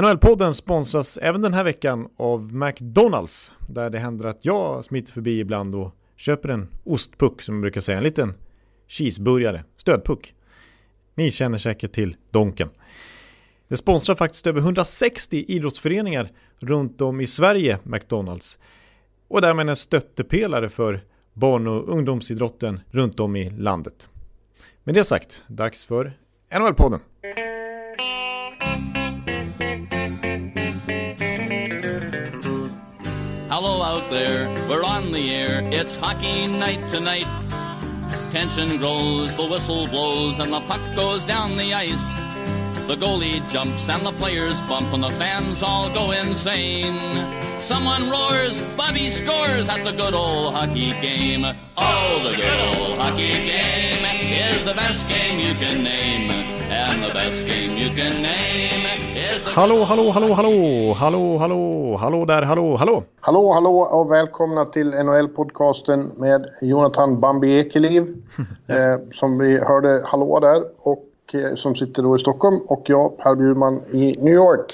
NHL-podden sponsras även den här veckan av McDonalds där det händer att jag smiter förbi ibland och köper en ostpuck som jag brukar säga, en liten cheeseburgare, stödpuck. Ni känner säkert till Donken. Det sponsrar faktiskt över 160 idrottsföreningar runt om i Sverige, McDonalds. Och därmed en stöttepelare för barn och ungdomsidrotten runt om i landet. Med det sagt, dags för NHL-podden. It's hockey night tonight. Tension grows, the whistle blows, and the puck goes down the ice. The goalie jumps and the players bump, and the fans all go insane. Someone roars, Bobby scores at the good old hockey game. Oh, the good old hockey game is the best game you can name. And the best game you can name is the Hallå, hallå, hallå, hallå, hallå, hallå, hallå där, hallå, hallå. Hallå, hallå och välkomna till NHL-podcasten med Jonathan Bambi Ekeliv. Yes. eh, som vi hörde hallå där och som sitter då i Stockholm och jag Per Bjurman i New York.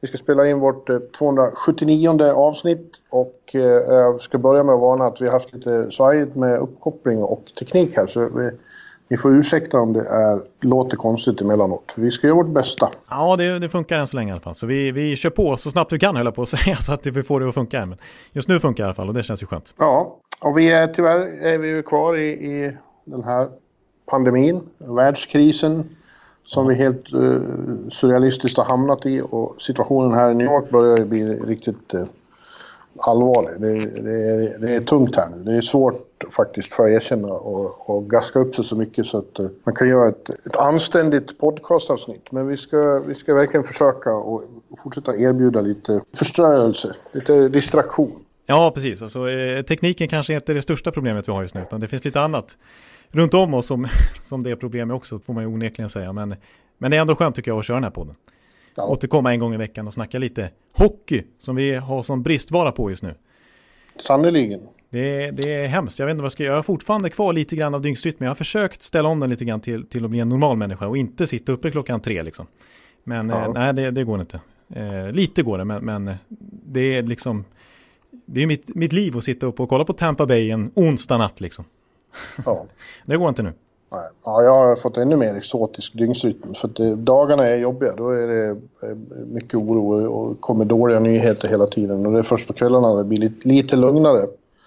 Vi ska spela in vårt eh, 279 avsnitt och eh, jag ska börja med att varna att vi har haft lite svajigt med uppkoppling och teknik här så vi, ni får ursäkta om det är, låter konstigt emellanåt. Vi ska göra vårt bästa. Ja, det, det funkar än så länge i alla fall. Så vi, vi kör på så snabbt vi kan höll jag på att säga så att vi får det att funka. Men just nu funkar det i alla fall och det känns ju skönt. Ja, och vi är tyvärr är vi kvar i, i den här pandemin, världskrisen som vi helt uh, surrealistiskt har hamnat i och situationen här i New York börjar ju bli riktigt uh, allvarlig. Det, det, är, det är tungt här nu. Det är svårt faktiskt för att erkänna och, och gaska upp sig så mycket så att uh, man kan göra ett, ett anständigt podcastavsnitt. Men vi ska, vi ska verkligen försöka och fortsätta erbjuda lite förströelse, lite distraktion. Ja, precis. Alltså, eh, tekniken kanske inte är det största problemet vi har just nu, utan det finns lite annat runt om oss som, som det är problem med också, får man ju onekligen säga. Men, men det är ändå skönt tycker jag att köra den här podden. Ja. Återkomma en gång i veckan och snacka lite hockey, som vi har som bristvara på just nu. Sannerligen. Det är, det är hemskt, jag vet inte vad jag ska göra. Jag har fortfarande kvar lite grann av dygnsrytmen. Jag har försökt ställa om den lite grann till, till att bli en normal människa och inte sitta uppe klockan tre liksom. Men Ja. eh, nej, det, det går inte. Eh, lite går det, men, men det är liksom det är mitt, mitt liv att sitta upp och kolla på Tampa Bay en onsdag natt liksom. Ja. Det går inte nu. Nej. Ja, jag har fått ännu mer exotisk dygnsrytm. För det, dagarna är jobbiga. Då är det eh, mycket oro och kommer dåliga nyheter hela tiden. Och det är först på kvällarna det blir lite, lite lugnare.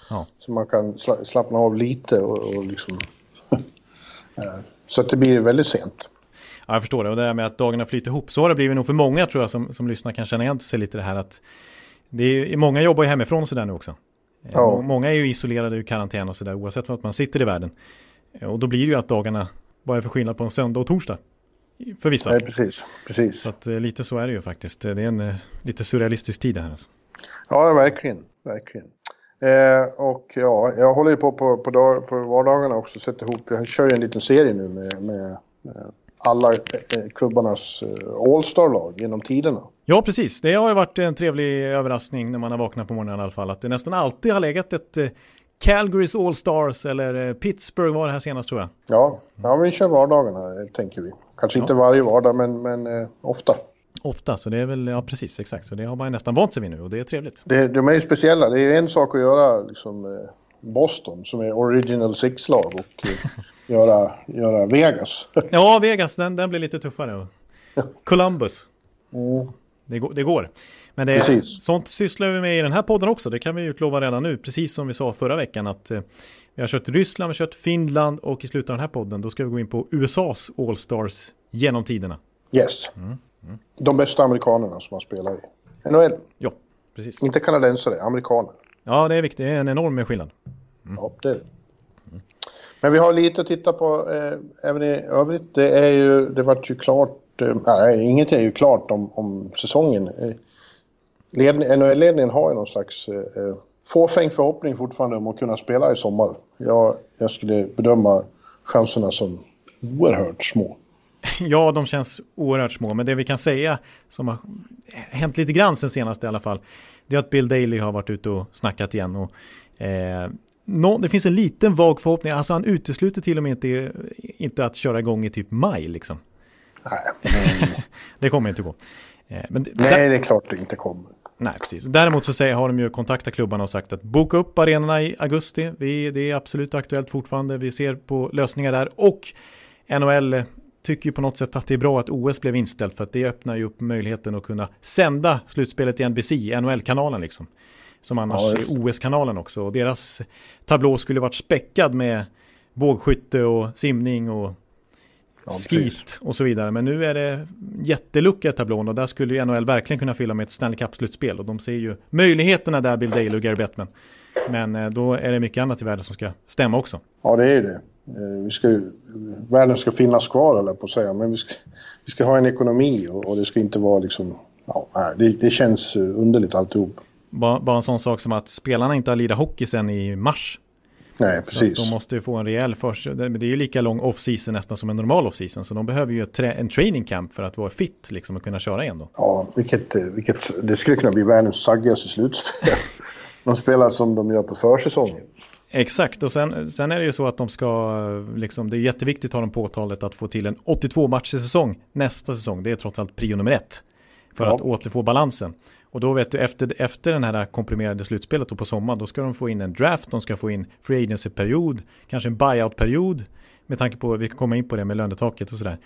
Ja. Så man kan sla, slappna av lite och, och liksom... Eh, så att det blir väldigt sent. Ja, jag förstår det. Och det här med att dagarna flyter ihop. Så har det blivit nog för många tror jag som, som lyssnar kan känna igen sig lite det här att det är, många jobbar ju hemifrån sådär nu också. Ja. må- Många är ju isolerade i karantän och sådär oavsett vart man sitter i världen. Eh, Och då blir det ju att dagarna bara är för skillnad på en söndag och torsdag. För vissa. Nej, precis. precis. Så att eh, lite så är det ju faktiskt. Det är en eh, lite surrealistisk tid det här. Alltså. Ja, verkligen. verkligen. Eh, och ja, jag håller ju på på, på, dag, på vardagarna också. Sätter ihop, jag kör ju en liten serie nu med, med, med alla klubbarnas All-star-lag genom tiderna. Ja, precis. Det har ju varit en trevlig överraskning när man har vaknat på morgonen i alla fall. Att det nästan alltid har legat ett eh, Calgarys All Stars eller eh, Pittsburgh var det här senast tror jag. Ja, ja vi kör vardagarna eh, tänker vi. Kanske inte varje vardag men, men eh, ofta. Ofta, så det är väl, ja precis, exakt. Så det har man ju nästan vant sig vid nu och det är trevligt. Det, de är ju speciella. Det är en sak att göra liksom, Boston som är Original Six-lag och göra, göra Vegas. Ja, Vegas, den, den blir lite tuffare. Columbus, Mm. Det, går- det går. Men det, Precis. sånt sysslar vi med i den här podden också. Det kan vi utlova redan nu. Precis som vi sa förra veckan att eh, vi har kört Ryssland, vi har kört Finland och i slutet av den här podden då ska vi gå in på USAs All Stars genom tiderna. Yes. De bästa amerikanerna som har spelat i NHL. Ja, precis. Inte kanadensare, amerikaner. Ja, det är viktigt. Det är en enorm skillnad. Ja, det är det. Men vi har lite att titta på eh, även i övrigt. Det är ju, det vart ju klart, Eh, nej inget är ju klart om, om säsongen. Eh, NHL-ledningen har ju någon slags eh, eh, fåfäng förhoppning fortfarande om att kunna spela i sommar. Jag, jag skulle bedöma chanserna som oerhört små. Ja, de känns oerhört små, men det vi kan säga som har hänt lite grann sen senast i alla fall, det är att Bill Daley har varit ute och snackat igen och eh, no, det finns en liten vag förhoppning, alltså han utesluter till och med inte, inte att köra igång i typ maj liksom. Nej, Det kommer inte gå. Eh, men Nej, det är klart det inte kommer. Nej, precis. Däremot så säger, har de ju kontaktat klubbarna och sagt att boka upp arenorna i augusti. Vi, det är absolut aktuellt fortfarande. Vi ser på lösningar där. Och NHL tycker ju på något sätt att det är bra att OS blev inställt för att det öppnar ju upp möjligheten att kunna sända slutspelet i NBC, NHL-kanalen liksom. Som annars ja, är OS-kanalen också. Och deras tablå skulle varit späckad med bågskytte och simning och ja, skit och så vidare. Men nu är det jättelucka i tablån och där skulle ju NHL verkligen kunna fylla med ett Stanley Cup-slutspel. Och de ser ju möjligheterna där, Bill Dale och Gary Bettman. Men eh, då är det mycket annat i världen som ska stämma också. Ja, det är det. Eh, vi ska, världen ska finnas kvar, eller på att säga. Men vi ska, vi ska ha en ekonomi och, och det ska inte vara liksom... Ja, det, det känns underligt alltihop. Bara, bara en sån sak som att spelarna inte har lirat hockey sen i mars. Nej, precis. Så de måste ju få en rejäl först. Det är ju lika lång off-season nästan som en normal off-season. Så de behöver ju en training camp för att vara fit liksom och kunna köra igen då. Ja, vilket, vilket det skulle kunna bli världens saggigaste slutspel. de spelar som de gör på försäsongen. Exakt, och sen, sen är det ju så att de ska, liksom, det är jätteviktigt har de påtalet att få till en 82 matcher säsong nästa säsong. Det är trots allt prio nummer ett. För ja. att återfå balansen. Och då vet du efter, efter den här komprimerade slutspelet och på sommaren då ska de få in en draft, de ska få in free agency-period, kanske en buyout-period med tanke på, vi kan komma in på det med lönetaket och sådär.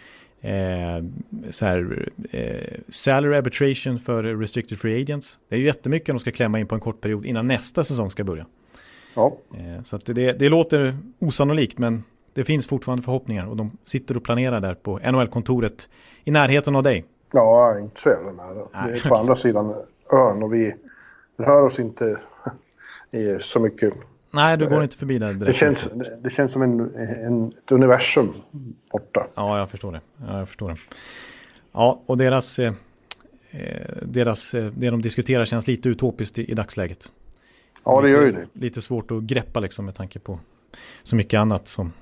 Eh, så här, eh, salary arbitration för restricted free agents. Det är ju jättemycket de ska klämma in på en kort period innan nästa säsong ska börja. Ja. Eh, så det, det låter osannolikt men det finns fortfarande förhoppningar och de sitter och planerar där på NHL-kontoret i närheten av dig. Ja, inte så jävla nära. Det är på andra sidan ön och vi rör oss inte i så mycket. Nej, du går inte förbi där direkt. Det känns, det känns som en, en, ett universum borta. Ja, jag förstår det. Ja, jag förstår det. Ja, och deras, eh, eh deras, eh, det de diskuterar känns lite utopiskt i, i dagsläget. Ja, det lite, gör ju det. Lite svårt att greppa liksom med tanke på så mycket annat som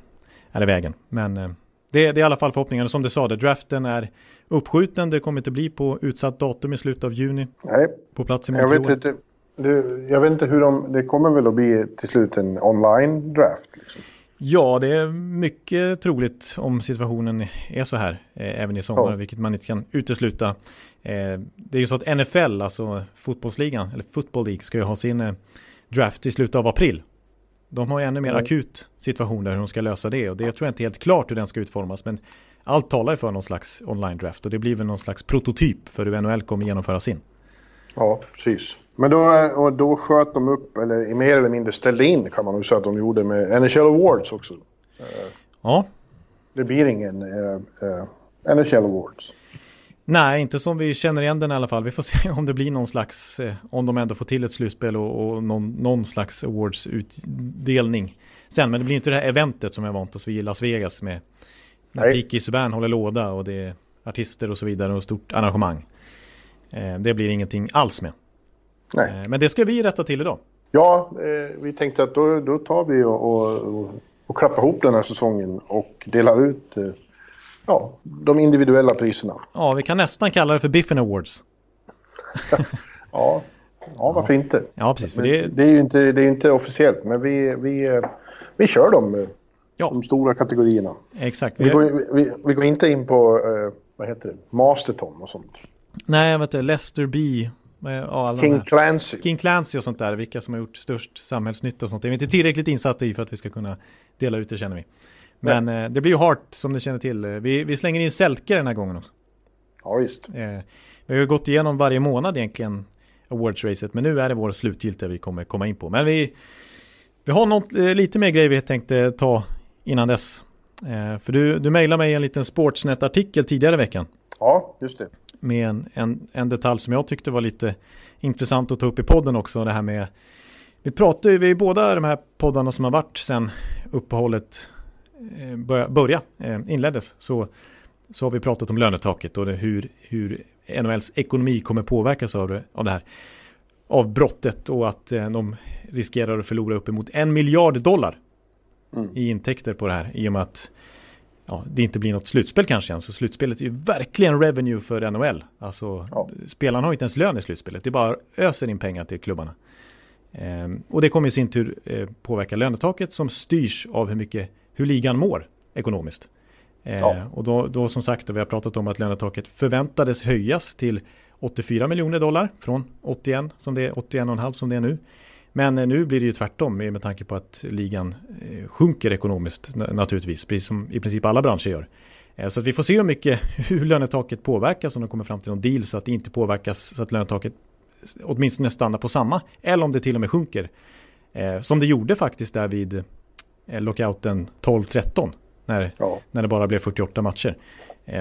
är i vägen. Men eh, det, det är i alla fall förhoppningen. Som du sa, det, draften är uppskjuten. Det kommer inte bli på utsatt datum i slutet av juni. Nej. På plats i Montreal. Jag vet inte, det, jag vet inte hur de... Det kommer väl att bli till slut en online draft? Liksom. Ja, det är mycket troligt om situationen är så här eh, även i sommar, ja. vilket man inte kan utesluta. Eh, det är ju så att NFL, alltså fotbollsligan, eller Football League, ska ju ha sin eh, draft i slutet av april. De har ju ännu mer mm. akut situation där hur de ska lösa det och det tror jag inte helt klart hur den ska utformas. Men allt talar ju för någon slags online draft och det blir väl någon slags prototyp för hur NHL kommer genomföra sin. Ja, precis. Men då, och då sköt de upp, eller mer eller mindre ställde in kan man nog säga att de gjorde med NHL Awards också. Ja. Det blir ingen uh, uh, NHL Awards. Nej, inte som vi känner igen den i alla fall. Vi får se om det blir någon slags, eh, om de ändå får till ett slutspel och, och någon, någon slags awards-utdelning. Sen, men det blir inte det här eventet som jag vant oss vid i Las Vegas med när Piki Subban håller låda och det är artister och så vidare och stort arrangemang. Eh, det blir ingenting alls med. Nej. Eh, men det ska vi rätta till idag. Ja, eh, vi tänkte att då, då tar vi och, och, och klappar ihop den här säsongen och delar ut ja, de individuella priserna. Ja, vi kan nästan kalla det för Biffen Awards. ja, ja, varför ja. inte? Ja, precis. För det... det... är ju inte, det är inte officiellt, men vi, vi, vi kör dem, ja. de stora kategorierna. Exakt. Vi, går, vi, vi går inte in på, eh, vad heter det, Masterton och sånt. Nej, vet inte, Lester B. Ja, King Clancy. King Clancy och sånt där, vilka som har gjort störst samhällsnytta och sånt. Det är vi inte tillräckligt insatta i för att vi ska kunna dela ut det känner vi. Men eh, det blir ju Hart som ni känner till. Vi, vi slänger in Selke den här gången också. Ja, visst. Eh, vi har ju gått igenom varje månad egentligen Awards-racet. Men nu är det vår slutgiltiga vi kommer komma in på. Men vi, vi har något, eh, lite mer grejer vi tänkte ta innan dess. Eh, för du, du mejlade mig en liten Sportsnet-artikel tidigare i veckan. Ja, just det. Med en, en, en, detalj som jag tyckte var lite intressant att ta upp i podden också. Det här med vi pratar ju, vi båda de här poddarna som har varit sen uppehållet Eh, börja, börja eh, inleddes så, så har vi pratat om lönetaket och det, hur, hur NHLs ekonomi kommer påverkas av det, av det här. Av brottet och att de riskerar att förlora uppemot en miljard dollar mm. i intäkter på det här i och med att ja, det inte blir något slutspel kanske än. Så slutspelet är ju verkligen revenue för NHL. Alltså, ja. spelarna har inte ens lön i slutspelet. Det bara öser in pengar till klubbarna. Ehm, och det kommer i sin tur eh, påverka lönetaket som styrs av hur mycket hur ligan mår ekonomiskt. Eh, ja. och då, då som sagt, vi har pratat om att lönetaket förväntades höjas till 84 miljoner dollar från 81 som det är 81,5 som det är nu. Men eh, nu blir det ju tvärtom med tanke på att ligan eh, sjunker ekonomiskt naturligtvis, precis som i princip alla branscher gör. Eh, så att vi får se hur mycket hur lönetaket påverkas om de kommer fram till någon deal så att det inte påverkas så att lönetaket åtminstone stannar på samma eller om det till och med sjunker. Som det gjorde faktiskt där vid lockouten 12-13 när, ja. när det bara blev 48 matcher.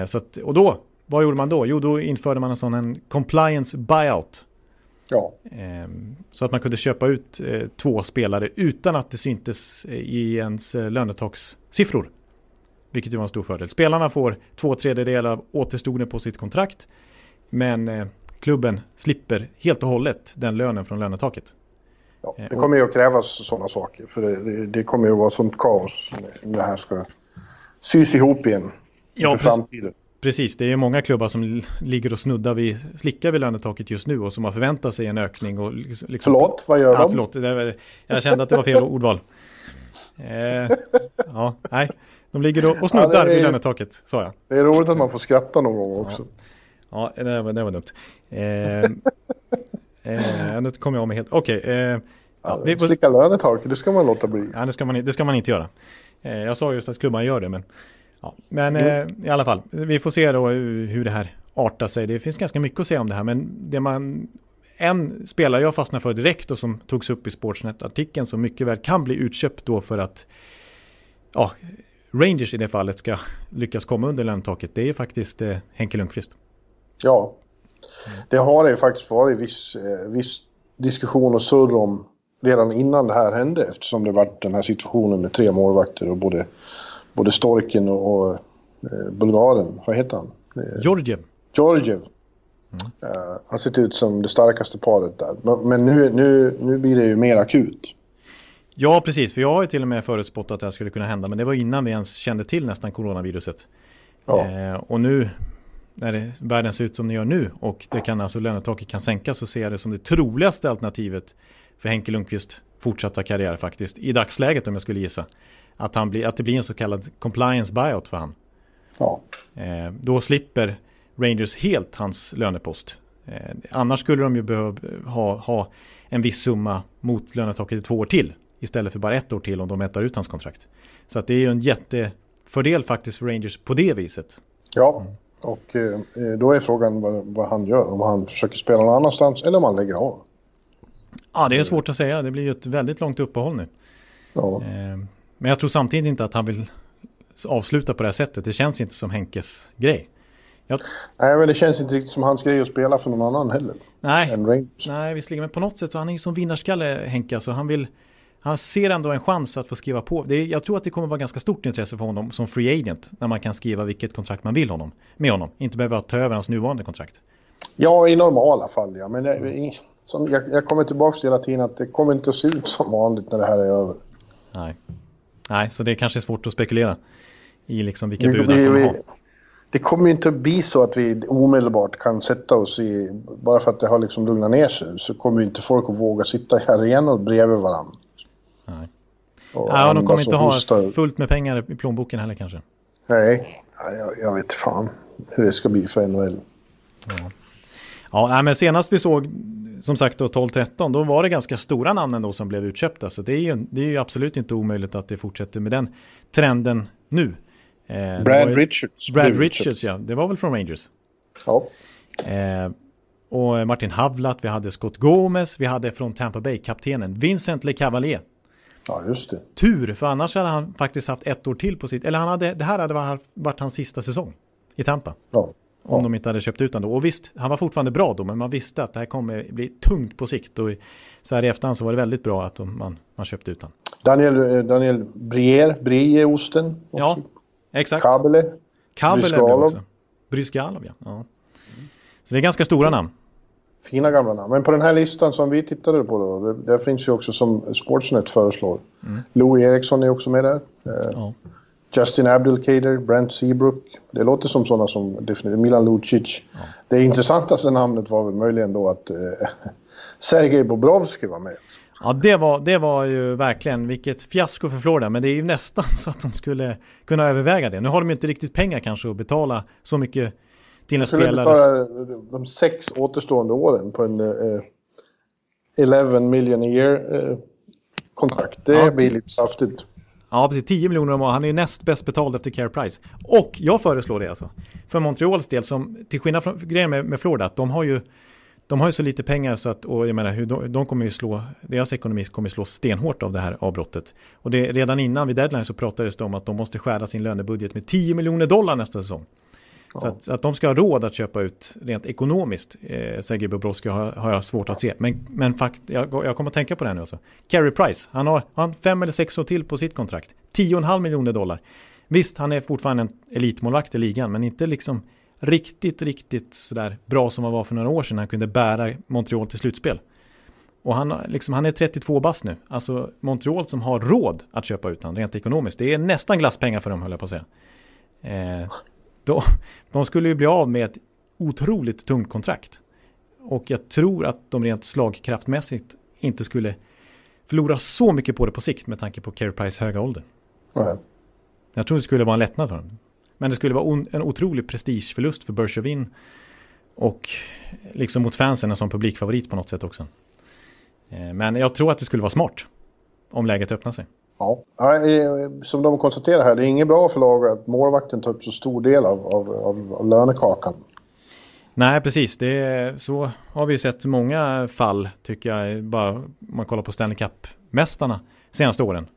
Så att, och då, vad gjorde man då? Jo, då införde man en sån en compliance buyout Ja. Ehm, så att man kunde köpa ut eh, två spelare utan att det syntes i ens eh, lönetakssiffror. Vilket ju var en stor fördel. Spelarna får två tredjedelar av återstoden på sitt kontrakt. Men eh, klubben slipper helt och hållet den lönen från lönetaket. Ja, det kommer ju att krävas sådana saker. För det, det kommer ju att vara sånt kaos när det här ska sys ihop igen. Ja, för framtiden. Precis, det är många klubbar som ligger och snuddar vid, slickar vid lönetaket just nu och som har förväntat sig en ökning. Och liksom, liksom- förlåt, vad gör ja, de? Förlåt, var, jag kände att det var fel ordval. Eh, ja, nej, de ligger och, och snuddar ja, är, vid lönetaket, sa jag. Det är roligt att man får skratta någon gång också. Ja, ja det, var, det var dumt. Eh, eh, nu kommer jag av mig helt. Okej. Okay, eh, ja, ja, Slicka lönetaket, det ska man låta bli. Ja, det ska man, det ska man inte göra. Eh, jag sa just att klubban gör det, men Ja, men eh, i alla fall, vi får se då hur det här artar sig. Det finns ganska mycket att säga om det här, men det man en spelare jag fastnar för direkt och som togs upp i Sportsnet-artikeln som mycket väl kan bli utköpt då för att ja, Rangers i det fallet ska lyckas komma under lönetaket, det är faktiskt eh, Henke Lundqvist. Ja, det har det faktiskt varit viss, eh, viss diskussion och surr om redan innan det här hände eftersom det var den här situationen med tre målvakter och både både Storken och, och eh, Bulgaren, vad heter han? Eh, Georgiev. Georgiev. Mm. Uh, han sett ut som det starkaste paret där. Men, men, nu, nu, nu blir det ju mer akut. Ja, precis. För jag har ju till och med förutspått att det här skulle kunna hända. Men det var innan vi ens kände till nästan coronaviruset. Ja. Eh, och nu, när det, världen ser ut som den gör nu och det kan alltså lönetaket kan sänkas så ser jag det som det troligaste alternativet för Henke Lundqvist fortsatta karriär faktiskt. I dagsläget om jag skulle gissa att, han blir, att det blir en så kallad compliance buyout för han. Ja. Eh, då slipper Rangers helt hans lönepost. Eh, annars skulle de ju behöva ha, ha en viss summa mot lönetaket i två år till. Istället för bara ett år till om de mätar ut hans kontrakt. Så att det är ju en jättefördel faktiskt för Rangers på det viset. Ja, och eh, då är frågan vad, vad, han gör. Om han försöker spela någon annanstans eller om han lägger av. Ja, det är svårt att säga. Det blir ju ett väldigt långt uppehåll nu. Ja. Men jag tror samtidigt inte att han vill avsluta på det här sättet. Det känns inte som Henkes grej. Jag... Nej, men det känns inte riktigt som hans grej att spela för någon annan heller. Nej, Nej visserligen. Men på något sätt så han är ju som vinnarskalle Henke. Så han vill... Han ser ändå en chans att få skriva på. Det är, jag tror att det kommer vara ganska stort intresse för honom som free agent. När man kan skriva vilket kontrakt man vill honom, med honom. Inte behöva ta över hans nuvarande kontrakt. Ja, i normala fall ja. Men det, som jag, jag kommer tillbaka till hela tiden att det kommer inte att se ut som vanligt när det här är över. Nej. Nej, så det är kanske svårt att spekulera i liksom vilka bud han kommer ha. Det kommer ju inte att bli så att vi omedelbart kan sätta oss i, bara för att det har liksom lugnat ner sig, så kommer ju inte folk att våga sitta i arenor bredvid varandra. Nej. Och ja, de kommer inte ha fullt med pengar i plånboken heller kanske. Nej, jag, jag vet fan hur det ska bli för NHL. Ja. Ja, men senast vi såg som sagt då 12-13, då var det ganska stora namn ändå som blev utköpta. Så det är, ju, det är ju absolut inte omöjligt att det fortsätter med den trenden nu. Eh, Brad ju, Richards. Brad Richards, ja. Det var väl från Rangers. Ja. Eh, och Martin Havlat, vi hade Scott Gomez, vi hade från Tampa Bay-kaptenen Vincent LeCavalier. Ja, just det. Tur, för annars hade han faktiskt haft ett år till på sitt, eller han hade, det här hade varit hans sista säsong i Tampa. Ja. Om de inte hade köpt ut honom då. Och visst, han var fortfarande bra då, men man visste att det här kommer bli tungt på sikt. Och så här i efterhand så var det väldigt bra att man, man köpte ut honom. Daniel, eh, Daniel Brier, Brieosten. Ja, exakt. Kabele. Kabele också. Brysgalov, ja. ja. Så det är ganska stora namn. Fina gamla namn. Men på den här listan som vi tittade på då, det, där finns ju också som Sportsnet föreslår. Mm. Louis Eriksson är också med där. Eh, ja. Justin Abdelkader, Brent Seabrook. Det låter som sådana som definitivt Milan Lucic. Ja. Det intressantaste namnet var väl möjligen då att eh, Sergej Bobrovski var med. Ja, det var, det var ju verkligen vilket fiasko för Florida. Men det är ju nästan så att de skulle kunna överväga det. Nu har de ju inte riktigt pengar kanske att betala så mycket till en Jag skulle spelare... betala de sex återstående åren på en eh, 11 million a year eh, kontrakt. Det Ja, blir lite saftigt. Ja, precis. 10 miljoner om året. Han är näst bäst betald efter Care Price. Och jag föreslår det alltså. För Montreals del, som till skillnad från grejen med, med Florida, att de har ju de har ju så lite pengar så att, och jag menar, hur de, de kommer ju slå, deras ekonomi kommer slå stenhårt av det här avbrottet. Och det, redan innan vid deadline så pratades det om att de måste skära sin lönebudget med 10 miljoner dollar nästa säsong. Så att, att de ska ha råd att köpa ut rent ekonomiskt, eh, Sergej Bobrovsky har, har jag svårt att se. Men, men fakt, jag, jag kommer att tänka på det här nu också. Carey Price, han har han fem eller sex år till på sitt kontrakt. 10,5 miljoner dollar. Visst, han är fortfarande en elitmålvakt i ligan, men inte liksom riktigt, riktigt sådär bra som han var för några år sedan. Han kunde bära Montreal till slutspel. Och han, liksom, han är 32 bast nu. Alltså Montreal som har råd att köpa ut honom rent ekonomiskt. Det är nästan glasspengar för dem höll jag på att säga. Eh, då, de skulle ju bli av med ett otroligt tungt kontrakt. Och jag tror att de rent slagkraftmässigt inte skulle förlora så mycket på det på sikt med tanke på Carey Price höga ålder. Nej. Jag tror det skulle vara en lättnad för dem. Men det skulle vara on- en otrolig prestigeförlust för Bergevin. Och liksom mot fansen en sån publikfavorit på något sätt också. Eh, Men jag tror att det skulle vara smart. Om läget öppnar sig. Ja. Som de konstaterar här, det är inget bra för laget att målvakten tar upp så stor del av, av, av, lönekakan. Nej, precis. Det är, så har vi sett många fall, tycker jag, bara om man kollar på Stanley Cup-mästarna senaste åren.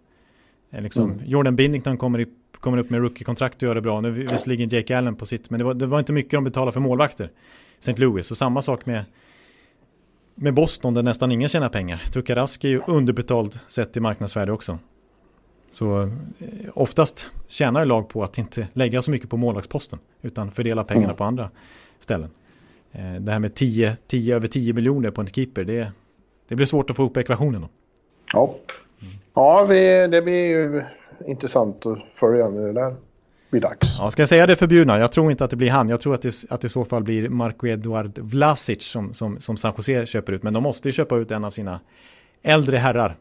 Eh, Liksom, Jordan Binnington kommer, i, kommer upp med rookie-kontrakt och gör det bra. Nu visserligen Jake Allen på sitt, men det var, det var inte mycket de betalade för målvakter. St. Louis, och samma sak med, med Boston där nästan ingen tjänar pengar. Tukarask är ju underbetald sett till marknadsvärde också. Så eh, oftast tjänar lag på att inte lägga så mycket på målvaktsposten, utan fördela pengarna Mm. på andra ställen. Eh, Det här med 10, 10 över 10 miljoner på en keeper, det, det blir svårt att få ihop ekvationen då. Ja, ja vi, det blir ju intressant att följa när det där blir dags. Ja, ska jag säga det förbjudna? Jag tror inte att det blir han. Jag tror att det, att det i så fall blir Marco Eduard Vlasic som, som, som San Jose köper ut. Men de måste ju köpa ut en av sina äldre herrar.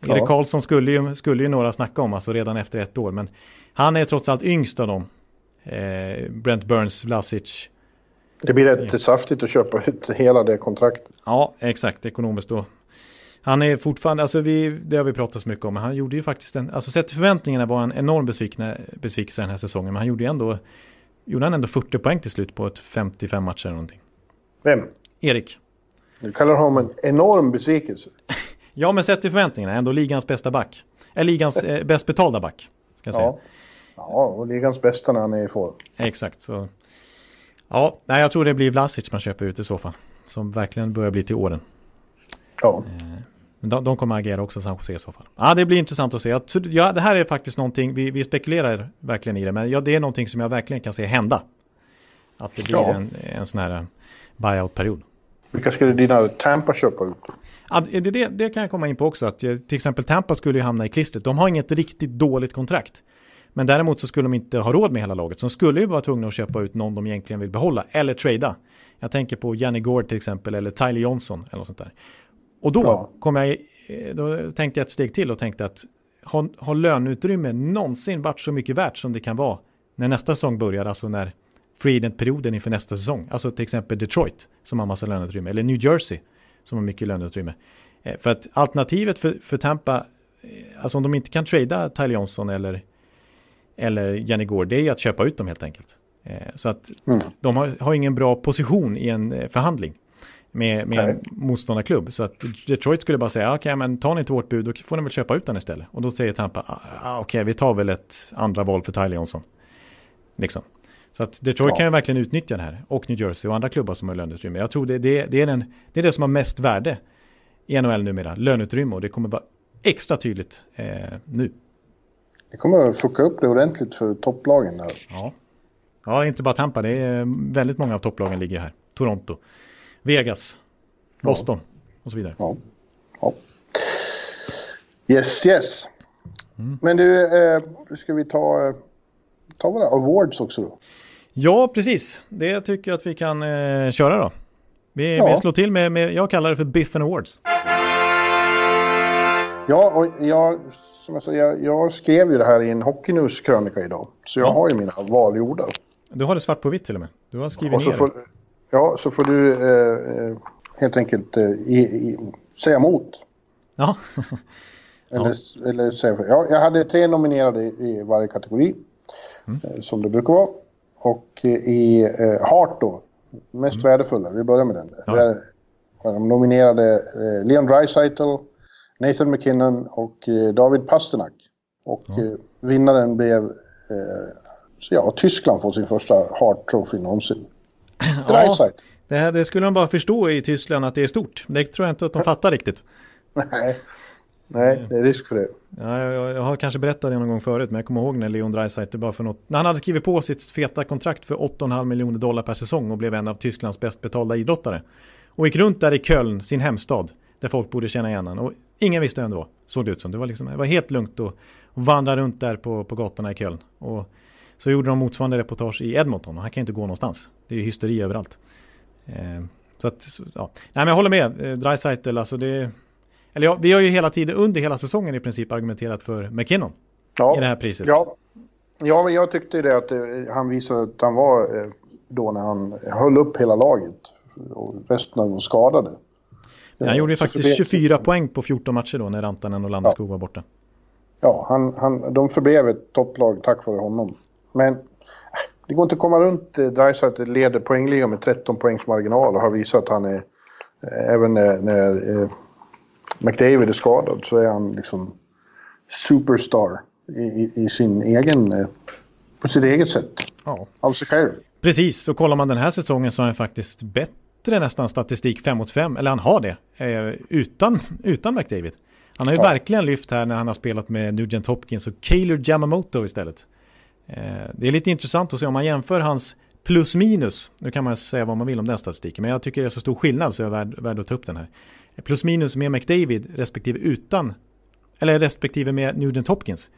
Ja. Erik Karlsson skulle ju, skulle ju några snacka om, alltså redan efter ett år. Men han är trots allt yngst av dem. Eh, Brent Burns, Vlasic. Det blir rätt saftigt att köpa ut hela det kontraktet. Ja, exakt, ekonomiskt då. Han är fortfarande, alltså vi, det har vi pratat så mycket om, men han gjorde ju faktiskt en, alltså sett till förväntningarna var en enorm besvikelse den här säsongen, men han gjorde ju ändå, gjorde han ändå 40 poäng till slut på ett 55 matcher eller någonting. Vem? Erik. Du kallar honom en enorm besvikelse. Ja, men sett till förväntningarna, ändå ligans bästa back. Eller ligans eh, bäst betalda back, ska säga. Ja. ja, och ligans bästa när han är i form. Exakt, så. Ja, nej, jag tror det blir Vlasic man köper ut i så fall. Som verkligen börjar bli till åren. Ja, Men de, de kommer agera också San Jose i så fall. Ja, det blir intressant att se. Jag, ja, det här är faktiskt någonting, vi, vi spekulerar verkligen i det, men ja, det är någonting som jag verkligen kan se hända. Att det blir Ja. en, en sån här eh, buyout-period. Vilka skulle dina Tampa köpa ut? Ja, det, det, det kan jag komma in på också, att eh, till exempel Tampa skulle ju hamna i klistret. De har inget riktigt dåligt kontrakt. Men däremot så skulle de inte ha råd med hela laget. Så de skulle ju vara tvungna att köpa ut någon de egentligen vill behålla. Eller trada. Jag tänker på Janne Gård till exempel. Eller Tyler Johnson. Eller något sånt där. Och då, Ja. kom jag, eh, då tänkte jag ett steg till och tänkte att har, har löneutrymme någonsin varit så mycket värt som det kan vara när nästa säsong börjar, alltså när free agent-perioden inför nästa säsong. Alltså till exempel Detroit som har massa löneutrymme, eller New Jersey som har mycket löneutrymme. Eh, För att alternativet för, för Tampa, eh, alltså om de inte kan trada Tyler Johnson eller, eller Jenny Gård, det är ju att köpa ut dem helt enkelt. Eh, Så att Mm. de har, har ingen bra position i en förhandling med, med en motståndarklubb. Så att Detroit skulle bara säga, okej men tar ni inte vårt bud, då får ni väl köpa ut den istället. Och då säger Tampa, ah, ah, okej vi tar väl ett andra val för Tyler Johnson. Liksom. Så att Detroit Ja. kan ju verkligen utnyttja det här. Och New Jersey och andra klubbar som har löneutrymme. Jag tror det, det, det, är, den, det är det som har mest värde i NHL numera. Löneutrymme och det kommer vara extra tydligt eh, nu. Det kommer att fucka upp det ordentligt för topplagen där. Ja. ja, inte bara Tampa. Det är väldigt många av topplagen ligger här. Toronto, Vegas, Boston och så vidare. Ja. ja. Yes, yes. Mm. Men du, eh, ska vi ta, eh, ta våra awards också då? Ja, precis. Det tycker jag att vi kan eh, köra då. Vi, Ja. vi slår till med, med, jag kallar det för Biffen Awards. Ja, och jag, som jag, sa, jag, jag skrev ju det här i en Hockey News-krönika idag. Så jag Ja. har ju mina val gjorda. Du har det svart på vitt till och med. Du har skrivit Och ner får, det. ja, så får du eh, eh, helt enkelt eh, i, i, säga emot. Ja, Eller, eller säga, ja, jag hade tre nominerade i varje kategori, eh, som det brukar vara. Och eh, i eh, Heart då, mest värdefulla, vi börjar med den. Ja. Där var de nominerade eh, Leon Draisaitl, Nathan McKinnon och eh, David Pasternak. Och eh, vinnaren blev, eh, så ja, Tyskland får sin första Heart Trophy någonsin. Draisaitl. det, här, det skulle de bara förstå i Tyskland att det är stort. Det tror jag inte att de fattar riktigt. Nej. Nej, det är risk för det. Ja, jag, jag har kanske berättat det någon gång förut, men jag kommer ihåg när Leon Draisaitl bara för något, när han hade skrivit på sitt feta kontrakt för 8,5 miljoner dollar per säsong och blev en av Tysklands bäst betalda idrottare. Och gick runt där i Köln, sin hemstad, där folk borde känna igen honom. Och ingen visste vem det var, såg det ut som. Det var, liksom, det var helt lugnt att vandra runt där på, på gatorna i Köln. Och så gjorde de motsvarande reportage i Edmonton och han kan inte gå någonstans. Det är ju hysteri överallt. Eh, så att, ja. Nej men jag håller med, eh, Draisaitl, alltså det... Eller ja, vi har ju hela tiden under hela säsongen i princip argumenterat för McKinnon Ja. i det här priset. Ja, ja men jag tyckte det att eh, han visade att han var eh, då när han höll upp hela laget. Och resten av dem skadade. Han gjorde ju Så faktiskt förblev- 24 poäng på 14 matcher då när Rantanen och Landeskog var borta. Ja, han, han, de förblev ett topplag tack vare honom. Men eh, det går inte att komma runt eh, Dreisaitl leder poängligan med 13 poängs marginal och har visat att han är, eh, även när, när eh, McDavid är skadad så är han liksom superstar i, i, i sin egen, eh, på sitt eget sätt. Ja, Av sig själv. precis. Och kollar man den här säsongen så har han faktiskt bättre nästan statistik 5 mot 5. Eller han har det, eh, utan, utan McDavid. Han har ju Ja. verkligen lyft här när han har spelat med Nugent Hopkins och Kaylor Yamamoto istället. Eh, det är lite intressant att se om man jämför hans plus minus. Nu kan man säga vad man vill om den statistiken, men jag tycker det är så stor skillnad så jag är värd, värd att ta upp den här. Plus minus med McDavid respektive utan, eller respektive med Nugent Hopkins.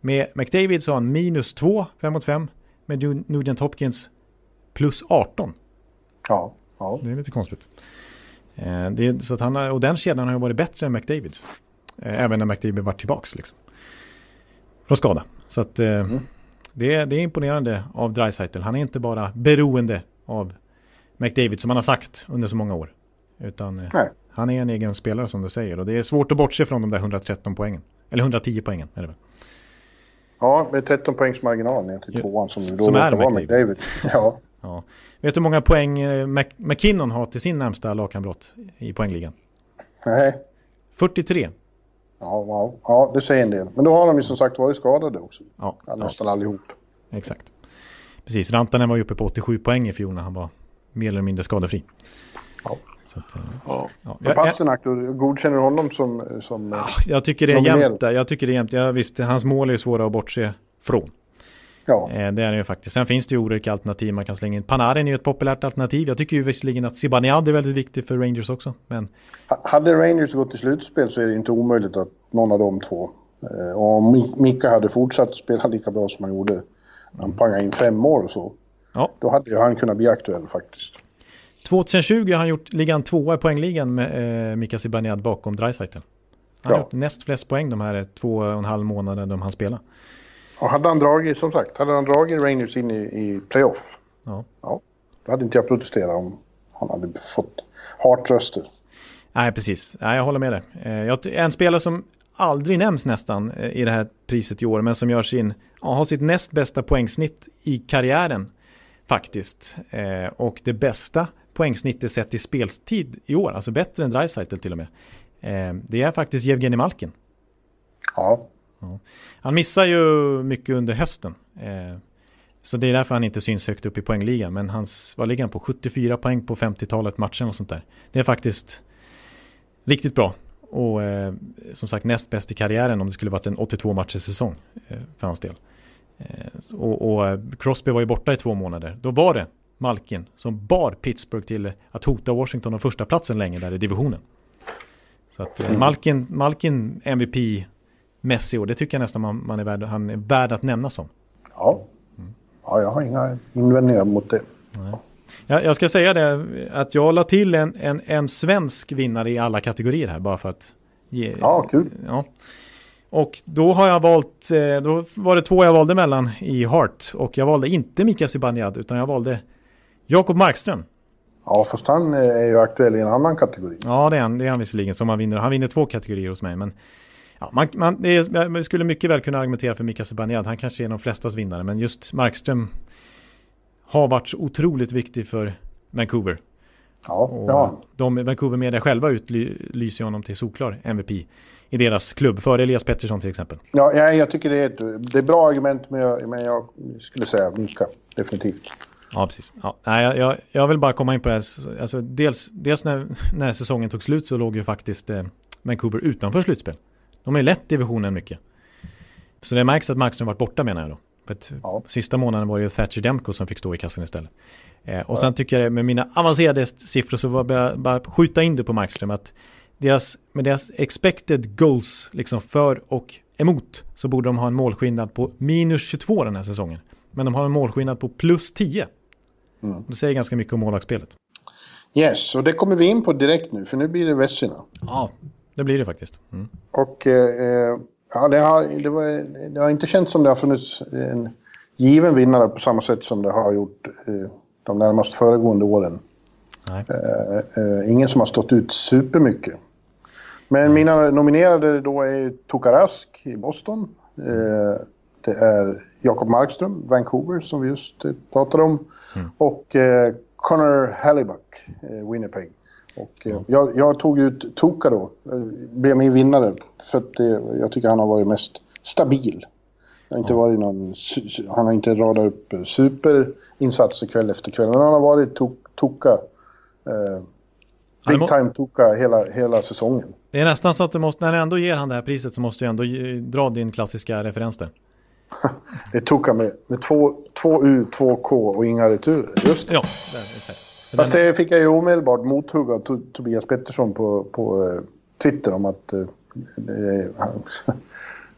Med McDavid så har han minus 2, 5 mot 5. Med Nugent Hopkins plus 18. Ja, ja. Det är lite konstigt. Eh, det är, så att han och den kedjan har ju varit bättre än McDavids. Eh, även när McDavid var tillbaks liksom. Från skada. Så att eh, det, är, det är imponerande av Dreisaitl. Han är inte bara beroende av McDavid som han har sagt under så många år. Utan eh, Nej. han är en egen spelare som du säger. Och det är svårt att bortse från de där 113 poängen. Eller 110 poängen är det väl. Ja, med 13 poängs marginal ner till tvåan som ju då som är vara McDavid. Ja. Ja. Vet du hur många poäng eh, Mac- McKinnon har till sin närmsta lagkamrat i poängligan? Nej. 43. Ja, wow. ja, det säger en del. Men då har de ju som sagt varit skadade också. Ja, ja, nästan allihop. exakt. Precis, Rantanen var ju uppe på 87 poäng i fjol när han var mer eller mindre skadefri. Ja. Att, eh, Ja. ja. Jag, jag, Pasternak, du godkänner honom som... som eh, jag tycker det är jämnt. Jag tycker det är jämnt. Jag, visst, hans mål är ju svåra att bortse från. ja. Eh, det är det ju faktiskt. Sen finns det ju olika alternativ man kan slänga in. Panarin är ju ett populärt alternativ. Jag tycker ju visserligen att Zibanejad är väldigt viktig för Rangers också. Men Ha- Hade Rangers gått till slutspel så är det inte omöjligt att någon av de två... Eh, och om Mi- Mika hade fortsatt spela lika bra som han gjorde han pangade in fem mål och så. ja, Då hade ju han kunnat bli aktuell faktiskt. 2020 har han gjort ligan tvåa i poängligan med eh, Mika Zibanejad bakom Dreisaitl. Han har Ja. gjort näst flest poäng de här två och en halv månader de han spelar. Och hade han dragit, som sagt, hade han dragit Rangers in i, i playoff. Ja. Ja. Då hade inte jag protesterat om han hade fått hartröster. Nej, precis. Nej, jag håller med dig. Eh, En spelare som aldrig nämns nästan eh, i det här priset i år, men som gör sin, har sitt näst bästa poängsnitt i karriären faktiskt. Eh, Och det bästa poängsnittet sett i speltid i år, alltså bättre än Dreisaitl till och med. Eh, Det är faktiskt Jevgenij Malkin. Ja, Han missar ju mycket under hösten. Eh, Så det är därför han inte syns högt upp i poängligan. Men hans, vad ligger han på? 74 poäng på 50-talet matchen och sånt där. Det är faktiskt riktigt bra. Och eh, som sagt näst bäst i karriären om det skulle varit en 82 matchers säsong eh, för hans del. Eh, och, och Crosby var ju borta i två månader. Då var det Malkin som bar Pittsburgh till att hota Washington om första platsen länge där i divisionen. Så att eh, Malkin, Malkin MVP Messi och det tycker jag nästan man, man är värd, han är värd att nämna som. ja. Ja, jag har inga invändningar mot det. Jag, jag ska säga det att jag la till en, en, en svensk vinnare i alla kategorier här bara för att ge... Ja, kul. Ja. Och då har jag valt, eh, då var det två jag valde mellan i Hart. Och jag valde inte Mika Zibanejad utan jag valde Jakob Markström. Ja, fast han är ju aktuell i en annan kategori. Ja, det är han, det är han visserligen som han vinner. Han vinner två kategorier hos mig. Men ja, man, man, det är, man skulle mycket väl kunna argumentera för Mika Zibanejad. Han kanske är de flestas vinnare. Men just Markström har varit så otroligt viktig för Vancouver. Ja, ja. De, Vancouver Media själva utlyser honom till solklar MVP i deras klubb, före Elias Pettersson till exempel. Ja, jag, jag tycker det är, ett, det är bra argument, men jag, men jag skulle säga Mika, definitivt. Ja, precis. Ja, nej, jag, jag vill bara komma in på det här. Alltså, dels dels när, när säsongen tog slut så låg ju faktiskt eh, Vancouver utanför slutspel. De har ju lett divisionen mycket. Så det märks att Markström varit borta menar jag då. För ja. Sista månaden var det ju Thatcher Demko som fick stå i kassan istället. Eh, och ja. sen tycker jag med mina avancerade siffror så var jag bara skjuta in det på Markström att deras, med deras expected goals liksom för och emot så borde de ha en målskillnad på minus 22 den här säsongen. Men de har en målskillnad på plus 10. Mm. Det säger ganska mycket om målvaktsspelet. Yes, och det kommer vi in på direkt nu, för nu blir det Vessina. Ja, det blir det faktiskt. Mm. Och eh, ja, det, har, det, var, det har inte känts som det har funnits en given vinnare på samma sätt som det har gjort eh, de närmast föregående åren. Eh, eh, ingen som har stått ut supermycket. Men mm. mina nominerade då är Tokarask i Boston. Eh, det är Jakob Markström, Vancouver, som vi just eh, pratade om. Mm. Och eh, Connor Hallibuck, eh, Winnipeg. Och, mm. jag, jag, tog ut Toka då, eh, blev min vinnare. För att det, jag tycker han har varit mest stabil. har inte varit någon, han har inte radat upp superinsatser kväll efter kväll. Men han har varit to, Toka. Eh, big time Toka hela, hela säsongen. Det är nästan så att du måste, när du ändå ger han det här priset så måste du ändå dra din klassiska referens där. det tog han med, med två, två U, två K och inga returer. Just det. Ja, det exakt. Fast det fick jag ju omedelbart mothugg av Tobias Pettersson på, på uh, Twitter om att uh, uh,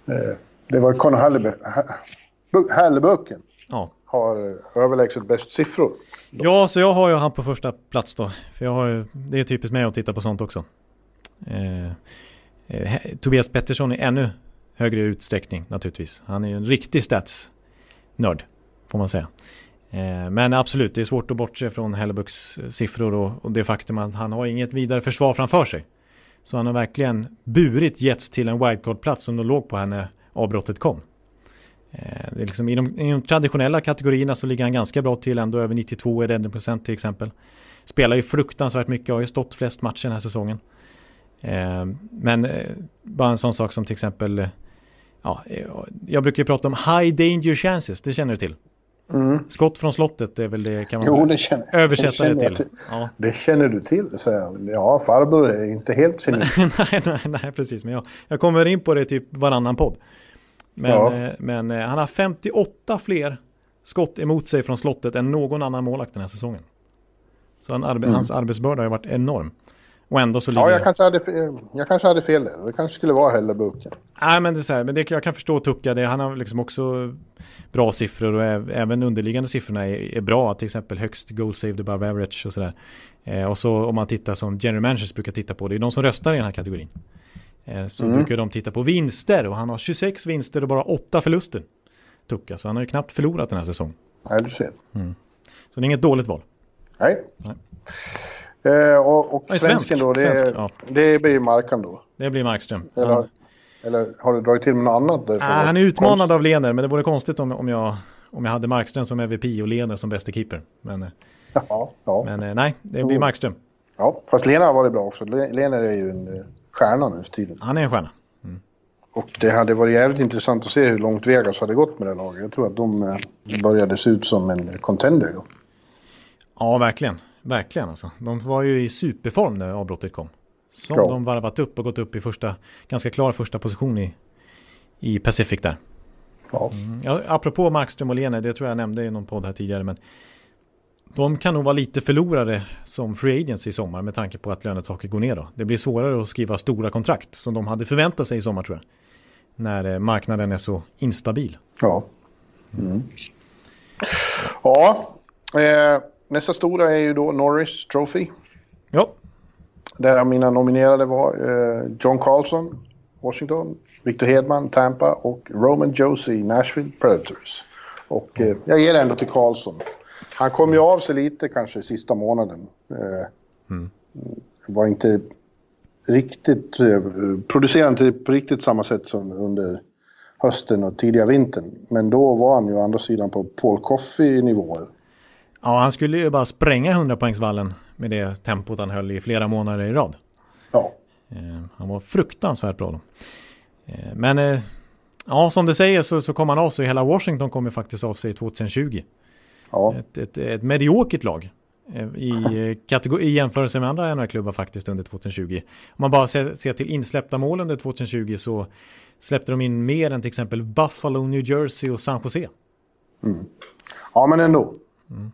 det var Conor Halleböken. Ja. Har överlägset bäst siffror. Ja, så jag har ju han på första plats då. För jag har ju, det är typiskt mig att titta på sånt också. Tobias Pettersson är ännu högre utsträckning naturligtvis. Han är ju en riktig statsnörd. får man säga. Eh, men absolut, det är svårt att bortse från Hellebucks eh, siffror och, och det faktum att han har inget vidare försvar framför sig. Så han har verkligen burit Jets till en wildcard-plats som de låg på här när avbrottet kom. Eh, det är liksom, i, de, I de traditionella kategorierna så ligger han ganska bra till, ändå över 92 i räddningsprocent till exempel. Spelar ju fruktansvärt mycket, har ju stått flest matcher den här säsongen. Men bara en sån sak som till exempel ja, jag brukar ju prata om high danger chances, det känner du till? Mm. Skott från slottet är väl det kan man jo, det känner, översätta det, det till. till. Ja. Det känner du till, så Ja, farbror är inte helt senil. nej, nej, nej, precis. Men jag, jag kommer in på det typ varannan podd. Men, ja. eh, men eh, han har 58 fler skott emot sig från slottet än någon annan målakt den här säsongen. Så han, mm. hans arbetsbörda har varit enorm. Och ändå så ligger... Ja, jag kanske hade, fel, jag kanske hade fel där. Det kanske skulle vara Hellebuken. Nej, men det är så här, men det, jag kan förstå Tucka. Det, han har liksom också bra siffror och även underliggande siffrorna är, är bra. Till exempel högst goal saved above average och sådär. Eh, och så om man tittar som general managers brukar titta på. Det är de som röstar i den här kategorin. Eh, så mm. brukar de titta på vinster och han har 26 vinster och bara 8 förluster. Tucka, så han har ju knappt förlorat den här säsongen. Nej, du ser. Mm. Så det är inget dåligt val. Nej. Nej. Eh, och, och svensken då, det, svensk, ja. det blir Markan då? Det blir Markström. Eller, han... eller har du dragit till med något annat? Äh, han är utmanad konst... av Lener, men det vore konstigt om, om, jag, om jag hade Markström som MVP och Lener som bästa keeper. Men, eh, ja, ja. men eh, nej, det blir Markström. Ja, fast Lener har varit bra också. Lener är ju en stjärna nu för tiden. Han är en stjärna. Mm. Och det hade varit jävligt intressant att se hur långt Vegas hade gått med det laget. Jag tror att de började se ut som en contender. Då. Ja, verkligen. Verkligen alltså. De var ju i superform när avbrottet kom. Som ja. de varvat upp och gått upp i första, ganska klar första position i, i Pacific där. Ja. Mm. ja apropå Markström och Lene, det tror jag nämnde i någon podd här tidigare, men de kan nog vara lite förlorare som free agents i sommar med tanke på att lönetaket går ner då. Det blir svårare att skriva stora kontrakt som de hade förväntat sig i sommar tror jag. När eh, marknaden är så instabil. Ja. Mm. Ja. Eh, Nästa stora är ju då Norris Trophy. Ja. Där mina nominerade var eh, John Carlson, Washington, Victor Hedman, Tampa och Roman Josie, Nashville Predators. Och eh, jag ger ändå till Karlsson. Han kom ju av sig lite kanske sista månaden. Eh, mm. Var inte riktigt, eh, producerade inte på riktigt samma sätt som under hösten och tidiga vintern. Men då var han ju å andra sidan på Paul Coffey-nivåer. Ja, han skulle ju bara spränga 100-poängsvallen med det tempot han höll i flera månader i rad. Ja. Eh, han var fruktansvärt bra då. Eh, men eh, ja, som du säger så, så kom han av sig. Hela Washington kom ju faktiskt av sig 2020. Ja. Ett, ett, ett mediokert lag. I, I jämförelse med andra NHL-klubbar faktiskt under 2020. Om man bara ser, ser till insläppta mål under 2020 så släppte de in mer än till exempel Buffalo, New Jersey och San Jose. Mm. Ja, men ändå. Mm.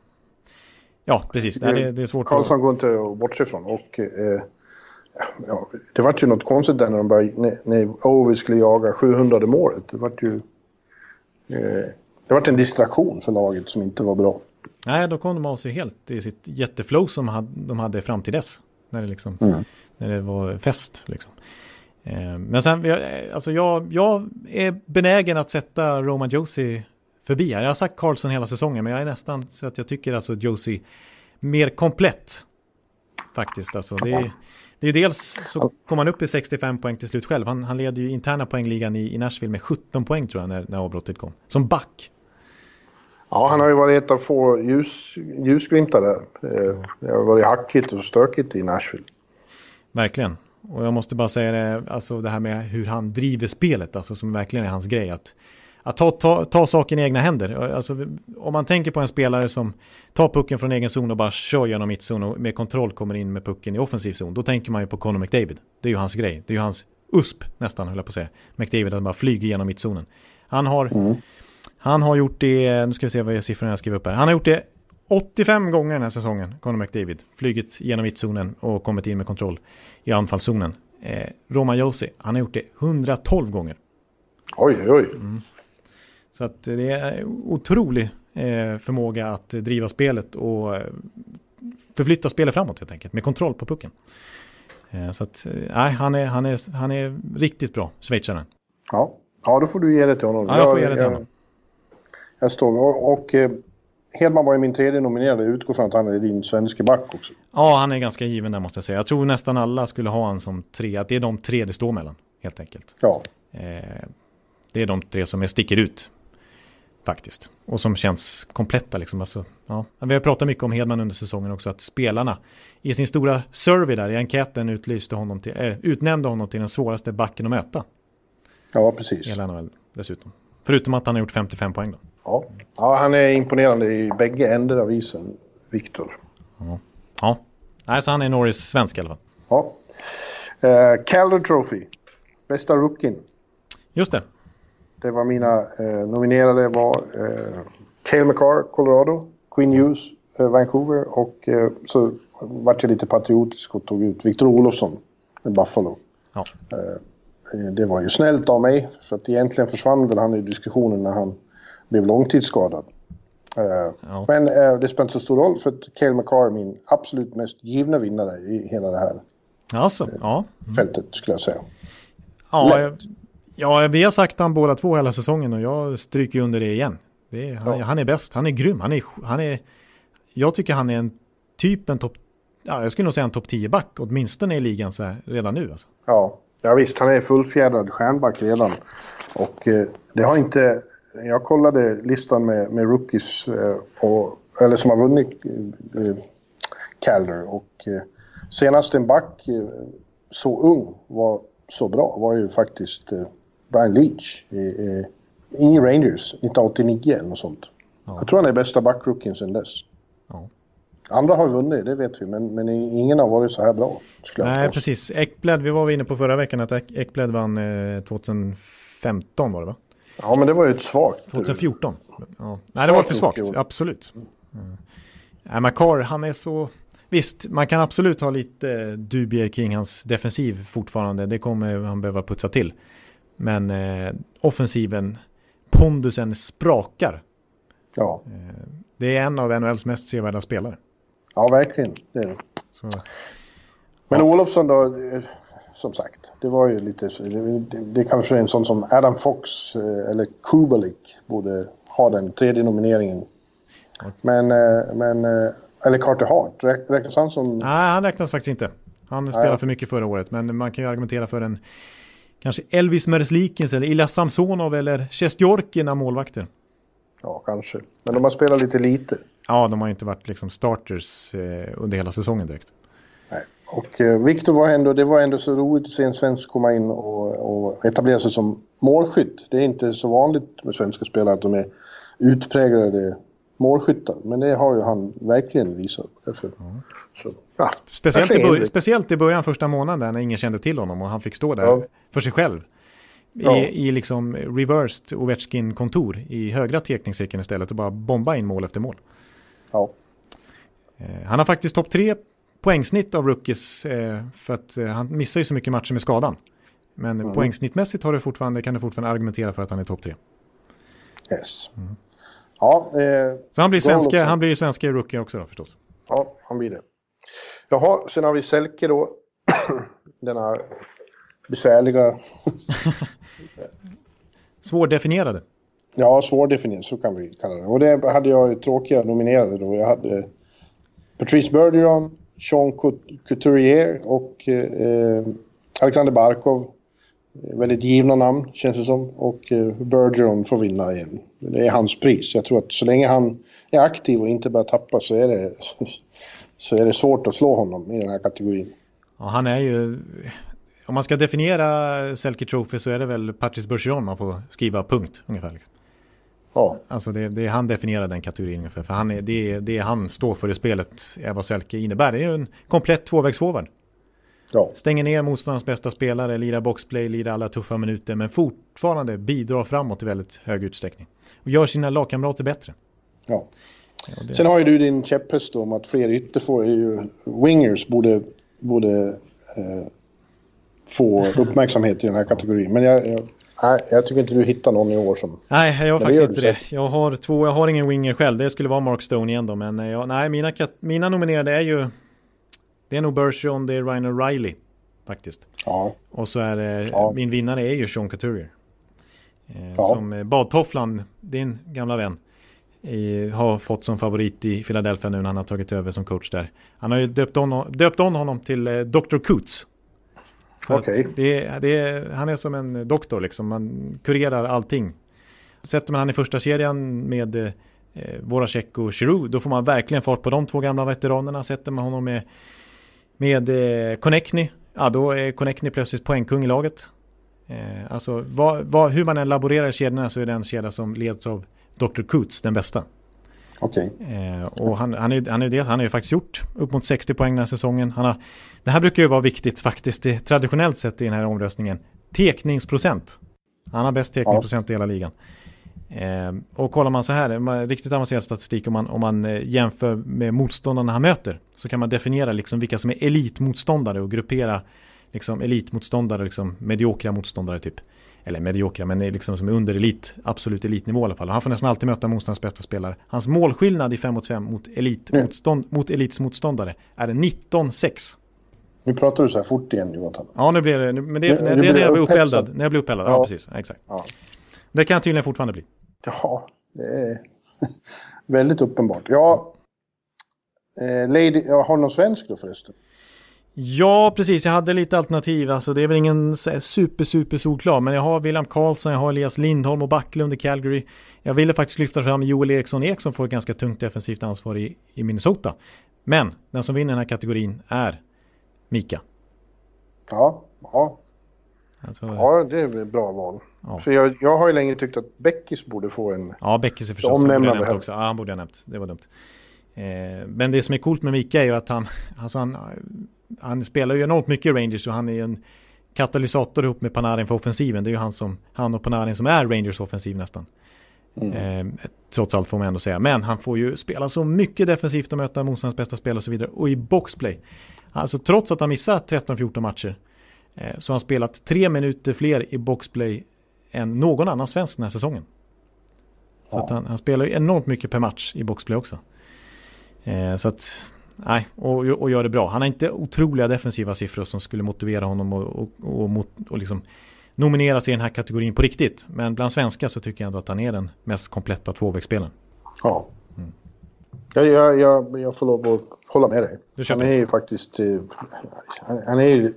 Ja, precis. Det, det, det är svårt Karlsson att... går inte att bortse ifrån. Och, eh, ja, det var ju något konstigt där när de började, när, när Ovi skulle jaga 700 målet. Det var ju... Eh, det var en distraktion för laget som inte var bra. Nej, då kom de av sig helt i sitt jätteflow som de hade fram till dess. När det, liksom, mm. när det var fest. Liksom. Eh, men sen, alltså jag, jag är benägen att sätta Roman Josie förbi här. Jag har sagt Carlson hela säsongen, men jag är nästan så att jag tycker alltså Josie mer komplett. Faktiskt, alltså. Det är, det är dels så kom han upp i 65 poäng till slut själv. Han, han leder ju interna poängligan i, i Nashville med 17 poäng tror jag när, när avbrottet kom. Som back. Ja, han har ju varit ett av få ljus, ljusglimtar där. Eh, det har varit hackigt och stökigt i Nashville. Verkligen. Och jag måste bara säga det, alltså det här med hur han driver spelet, alltså som verkligen är hans grej. Att, att ta, ta, ta saken i egna händer. Alltså, om man tänker på en spelare som tar pucken från egen zon och bara kör genom mittzon och med kontroll kommer in med pucken i offensiv zon. Då tänker man ju på Conor McDavid. Det är ju hans grej. Det är ju hans USP nästan, höll jag på att säga. McDavid, att bara flyger genom mittzonen. Han har, mm. han har gjort det, nu ska vi se vad siffrorna jag skriver upp här. Han har gjort det 85 gånger den här säsongen, Conor McDavid. Flygit genom mittzonen och kommit in med kontroll i anfallszonen. Eh, Roman Josi, han har gjort det 112 gånger. Oj, oj. Mm. Så att det är otrolig eh, förmåga att driva spelet och eh, förflytta spelet framåt helt enkelt med kontroll på pucken. Eh, så att, nej, han är, han, är, han är riktigt bra, schweizaren. Ja. ja, då får du ge det till honom. Ja, jag får ge det till honom. Jag, jag står och, och Hedman var ju min tredje nominerade. Utgår från att han är din svenske back också. Ja, han är ganska given där måste jag säga. Jag tror nästan alla skulle ha han som tre. Att det är de tre det står mellan, helt enkelt. Ja. Eh, det är de tre som är sticker ut. Faktiskt. Och som känns kompletta liksom. Alltså, ja. Vi har pratat mycket om Hedman under säsongen också. Att spelarna i sin stora survey där i enkäten utlyste honom till, äh, utnämnde honom till den svåraste backen att möta. Ja, precis. Hela NHL dessutom. Förutom att han har gjort 55 poäng då. Ja. ja, han är imponerande i bägge ändar av isen, Viktor. Ja. ja, nej, så han är Norris svensk i alla fall. Ja. Uh, Calder Trophy, bästa rookien. Just det. Det var mina uh, nominerade var uh, Cale McCarr, Colorado, Quinn Hughes, uh, Vancouver och uh, så vart jag lite patriotisk och tog ut Victor Olofsson, Buffalo. Ja. det var ju snällt av mig, för att egentligen försvann väl han i diskussionen när han blev långtidsskadad. Ja. Men det spelar inte så stor roll för att Cale McCarr är min absolut mest givna vinnare i hela det här alltså, ja. Mm. fältet skulle jag säga. Ja, ja, vi har sagt han båda två hela säsongen och jag stryker under det igen. Det är, han, ja. han, är bäst, han är grym, han är, han är, jag tycker han är en typ en topp, ja, jag skulle nog säga en topp 10-back, åtminstone i ligan så här, redan nu. Alltså. Ja, ja, visst, han är fullfjädrad stjärnback redan. Och eh, det har inte jag kollade listan med, med rookies, eh, och, eller som har vunnit eh, Calder och eh, senast en back eh, så ung var så bra var ju faktiskt eh, Brian Leach i, i Rangers 1989 eller något sånt. Ja. Jag tror han är bästa backrookien sedan dess. Ja. Andra har vunnit, det vet vi, men, men ingen har varit så här bra. Nej, precis. Ekblad, vi var inne på förra veckan att Ekblad vann eh, 2015 var det va? Ja, men det var ju ett svagt. 2014. Ja. Nej, det var för svagt. Absolut. Mm. Ja, Makar, han är så... Visst, man kan absolut ha lite dubier kring hans defensiv fortfarande. Det kommer han behöva putsa till. Men eh, offensiven, pondusen sprakar. Ja. Eh, det är en av NHLs mest sevärda spelare. Ja, verkligen. Det är det. Så. Men ja. Olofsson då? Eh, som sagt. Det var ju lite... Det, det kanske är en sån som Adam Fox eh, eller Kubalik borde ha den tredje nomineringen. Men, eh, men... Eller Carter Hart, räk- räknas han som... Nej, han räknas faktiskt inte. Han spelade för mycket förra året, men man kan ju argumentera för en kanske Elvis Merzlikins eller Ilja Samsonov eller Sjestjorkin av målvakter. Ja, kanske. Men de har spelat lite lite. Ja, de har ju inte varit liksom starters eh, under hela säsongen direkt. Nej. Och eh, Viktor var ändå, det var ändå så roligt att se en svensk komma in och, och etablera sig som målskytt. Det är inte så vanligt med svenska spelare att de är utpräglade målskyttar. Men det har ju han verkligen visat. Därför, så, ja, Speciellt i, ser bör- Henrik. speciellt i början första månaden när ingen kände till honom och han fick stå där Ja. för sig själv. I, Ja. I liksom reversed Ovechkin-kontor i högra tekningscirkeln istället och bara bomba in mål efter mål. Ja, Eh, han har faktiskt topp tre poängsnitt av rookies eh, för att eh, han missar ju så mycket matcher med skadan. Men Mm. poängsnittmässigt har du fortfarande, kan du fortfarande argumentera för att han är topp tre. yes. Ja, eh, Så han blir, svenska, han blir svenska rookie också då förstås. ja, han blir det. Jaha, sen har vi Selke då. Denna besvärliga, Svårdefinierade. ja svårdefinierad, så kan vi kalla det. Och det hade jag ju tråkiga nominerade då. Jag hade Patrice Bergeron, Sean Cout- Couturier och eh, Alexander Barkov. Väldigt givna namn känns det som. Och eh, Bergeron får vinna igen. Det är hans pris. Jag tror att så länge han är aktiv och inte börjar tappa så är det, så är det svårt att slå honom i den här kategorin. Ja, han är ju... Om man ska definiera Selke Trophy så är det väl Patrice Bergeron man får skriva punkt ungefär. Liksom. Ja, Alltså det, det är han definierar den kategorin ungefär. För han är, det, är, det han står för i spelet är vad Selke innebär. Det är ju en komplett tvåvägsforward. Ja, Stänger ner motståndarens bästa spelare, lirar boxplay, lirar alla tuffa minuter men fortfarande bidrar framåt i väldigt hög utsträckning. Och gör sina lagkamrater bättre. ja. Det, Sen har ju du din käpphäst om att fler ytterfor, wingers borde, borde eh, få uppmärksamhet i den här kategorin. Men jag, jag, nej, jag tycker inte du hittar någon i år som... nej, jag har faktiskt inte det. Jag har två, jag har ingen winger själv. Det skulle vara Mark Stone igen då. Men eh, jag, nej, mina, mina nominerade är ju... Det är nog Bergeron, det är Ryan O'Reilly. Faktiskt. Ja, Och så är det, Ja. min vinnare är ju Sean Couturier. Eh, Ja. Som eh, badtofflan, din gamla vän, i, har fått som favorit i Philadelphia nu när han har tagit över som coach där. Han har ju döpt om, döpt om honom till eh, Dr. Coots. Okej. Det, det, han är som en doktor liksom, man kurerar allting. Sätter man han i första kedjan med eh, Voracek och Giroud, då får man verkligen fart på de två gamla veteranerna. Sätter man honom med, med eh, Konechny, ja då är Konechny plötsligt poängkung i laget. Eh, alltså vad, vad, hur man än laborerar i kedjorna så är den kedja som leds av Dr. Coots den bästa. okej. Eh, och han, han, är, han, är det, han har ju faktiskt gjort upp mot 60 poäng den här säsongen. Han har, det här brukar ju vara viktigt faktiskt det, traditionellt sett i den här omröstningen. Tekningsprocent. Han har bäst tekningsprocent i hela ligan. Eh, och kollar man så här, riktigt avancerad statistik om man, om man eh, jämför med motståndarna han möter. Så kan man definiera liksom vilka som är elitmotståndare och gruppera liksom elitmotståndare, liksom mediokra motståndare typ. Eller mediokra, men är liksom som är under elit, absolut elitnivå i alla fall. Och han får nästan alltid möta motståndarens bästa spelare. Hans målskillnad i 5 mot 5 mot, elitmotstånd, mot elitsmotståndare är 19-6. Nu pratar du så här fort igen Jonathan. Ja, nu blir det, men det, Nu- det, det är när jag blir uppeldad. När jag blir uppeldad, ja, Ja. precis. Exakt. Ja, Det kan jag tydligen fortfarande bli. Ja det är väldigt uppenbart. Ja, eh, Lady, jag har någon svensk då förresten? Ja, precis. Jag hade lite alternativ. Alltså, det är väl ingen super, super solklar. Men jag har William Karlsson, jag har Elias Lindholm och Backlund i Calgary. Jag ville faktiskt lyfta fram Joel Eriksson Ek som får ett ganska tungt defensivt ansvar i, i Minnesota. Men den som vinner den här kategorin är Mika. Ja, ja, Alltså, ja det är väl bra val. Ja. För jag, jag har ju länge tyckt att Beckis borde få en... Ja, Beckis är förstås. Han borde jag Omnämnande här. också. Ja, han borde jag nämnt. Det var dumt. Eh, men det som är coolt med Mika är ju att han, alltså han, han spelar ju enormt mycket i Rangers och han är ju en katalysator ihop med Panarin för offensiven. Det är ju han, som, han och Panarin som är Rangers offensiv nästan. Eh, trots allt får man ändå säga. Men han får ju spela så mycket defensivt och möta motståndarens bästa spel och så vidare. Och i boxplay. Alltså trots att han missat 13-14 matcher. Eh, så har han spelat tre minuter fler i boxplay än någon annan svensk den här säsongen. Så Ja. att han, han spelar ju enormt mycket per match i boxplay också. Eh, så att nej, och, och gör det bra. Han har inte otroliga defensiva siffror som skulle motivera honom och, och, och, och liksom nomineras i den här kategorin på riktigt. Men bland svenskar så tycker jag ändå att han är den mest kompletta tvåvägsspelaren. Ja. Mm. Jag, jag, jag, jag får lov att hålla med dig. Han är ju faktiskt... Eh, han är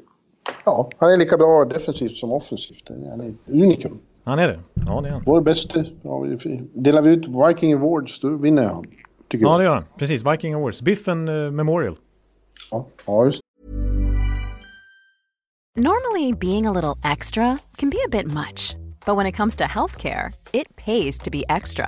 Ja, han är lika bra defensivt som offensivt. Han är unikum. Han är det? Ja, det är han. Vår bästa. Ja, delar vi ut Viking Awards, då vinner han. Tycker ja, jag. det gör han. Precis, Viking Awards. Biffen uh, Memorial. Ja, ja, just Normally, being a little extra can be a bit much. But when it comes to healthcare, it pays to be extra.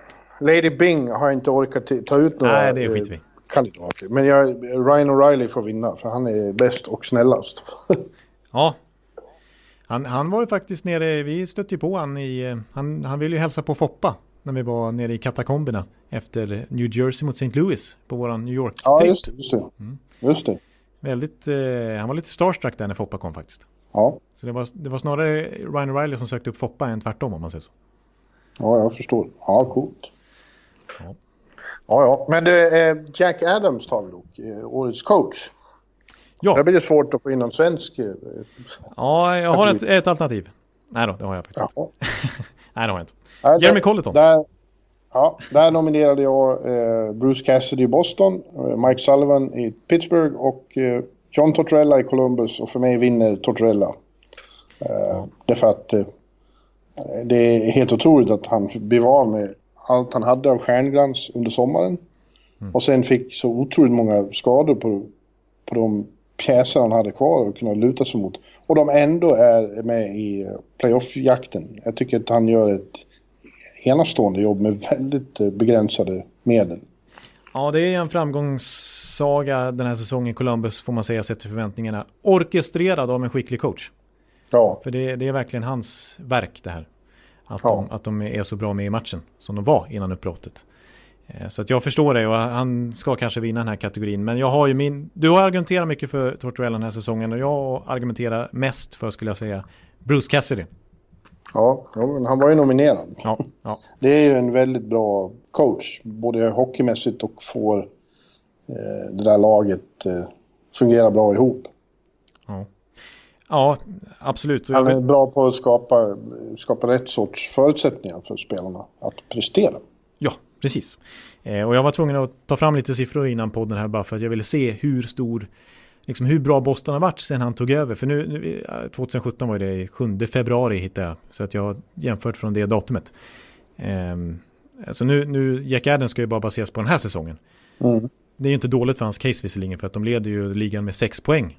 Lady Bing har inte orkat ta ut några Nej, det skiter vi. Eh, kandidater. Men jag, Ryan O'Reilly får vinna för han är bäst och snällast. ja. Han, han var ju faktiskt nere, vi stötte ju på han i, eh, han, han ville ju hälsa på Foppa när vi var nere i katakomberna efter New Jersey mot St. Louis på våran New York-trip. Ja, just det. Just det. Mm. Just det. Väldigt, eh, han var lite starstruck där när Foppa kom faktiskt. Ja. Så det var, det var snarare Ryan O'Reilly som sökte upp Foppa än tvärtom om man säger så. Ja, jag förstår. Ja, coolt. Ja. Ja, ja. Men det, eh, Jack Adams tar vi dock, eh, årets coach. Ja. Det blir det svårt att få in någon svensk. Eh, ja, jag har ett, ett, alternativ. Nej då, det har jag faktiskt ja. Nej, det har jag inte. Nej, Jeremy Colleton. Där, ja, där nominerade jag eh, Bruce Cassidy i Boston, eh, Mike Sullivan i Pittsburgh och eh, John Tortorella i Columbus. Och för mig vinner Tortorella. Eh, därför att det är helt otroligt att han blev av med allt han hade av stjärnglans under sommaren. Mm. Och sen fick så otroligt många skador på, på de pjäser han hade kvar att kunna luta sig mot. Och de ändå är med i playoff-jakten. Jag tycker att han gör ett enastående jobb med väldigt eh, begränsade medel. Ja, det är en framgångssaga den här säsongen i Columbus får man säga sett till förväntningarna. Orkestrerad av en skicklig coach. Ja. För det, det är verkligen hans verk det här. Att, ja. de, att de är så bra med i matchen som de var innan uppbrottet. Eh, så att jag förstår det och han ska kanske vinna den här kategorin. Men jag har ju min... Du har argumenterat mycket för Tortorella den här säsongen och jag argumenterar mest för, skulle jag säga, Bruce Cassidy. Ja, han var ju nominerad. Ja, ja. Det är ju en väldigt bra coach, både hockeymässigt och får eh, det där laget eh, fungera bra ihop. Ja. Absolut. Han är bra på att skapa, skapa rätt sorts förutsättningar för spelarna att prestera. Ja, precis. Eh, och jag var tvungen att ta fram lite siffror innan podden här bara för att jag ville se hur stor, liksom hur bra Boston har varit sen han tog över. För nu, nu 2017 var det 7 februari hittade jag, så att jag har jämfört från det datumet. Eh, alltså nu, nu, Jack Adams ska ju bara baseras på den här säsongen. Mm. Det är ju inte dåligt för hans case visserligen, för att de leder ju ligan med 6 poäng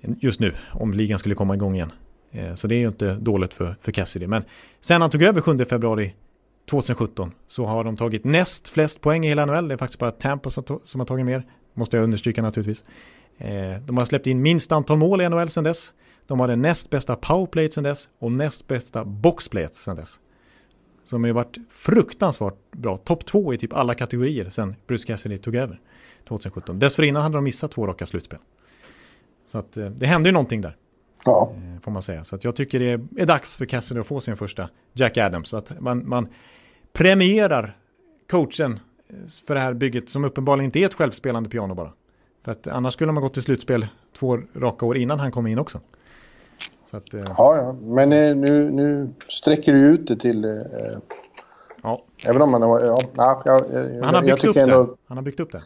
just nu om ligan skulle komma igång igen. Eh, så det är ju inte dåligt för, för Cassidy. Men sen han tog över 7 februari 2017 så har de tagit näst flest poäng i hela NHL. Det är faktiskt bara Tampa som, har tagit mer. Måste jag understryka naturligtvis. Eh, de har släppt in minst antal mål i NHL sedan dess. De har den näst bästa powerplayet sedan dess och näst bästa boxplayet sedan dess. Så de har ju varit fruktansvärt bra. Topp två i typ alla kategorier sedan Bruce Cassidy tog över 2017. Dessförinnan hade de missat två raka slutspel. Så att eh, det hände ju någonting där. Ja. Eh, får man säga. Så att jag tycker det är dags för Cassidy att få sin första Jack Adams. Så att man, man premierar coachen eh, för det här bygget som uppenbarligen inte är ett självspelande piano bara. För att annars skulle man gått till slutspel två raka år innan han kom in också. Så att, ja, ja, men nu, nu sträcker du ut det till... Eh, ja. Även om man... Ja, ja, ja, han, har byggt upp ändå, det. han har byggt upp det.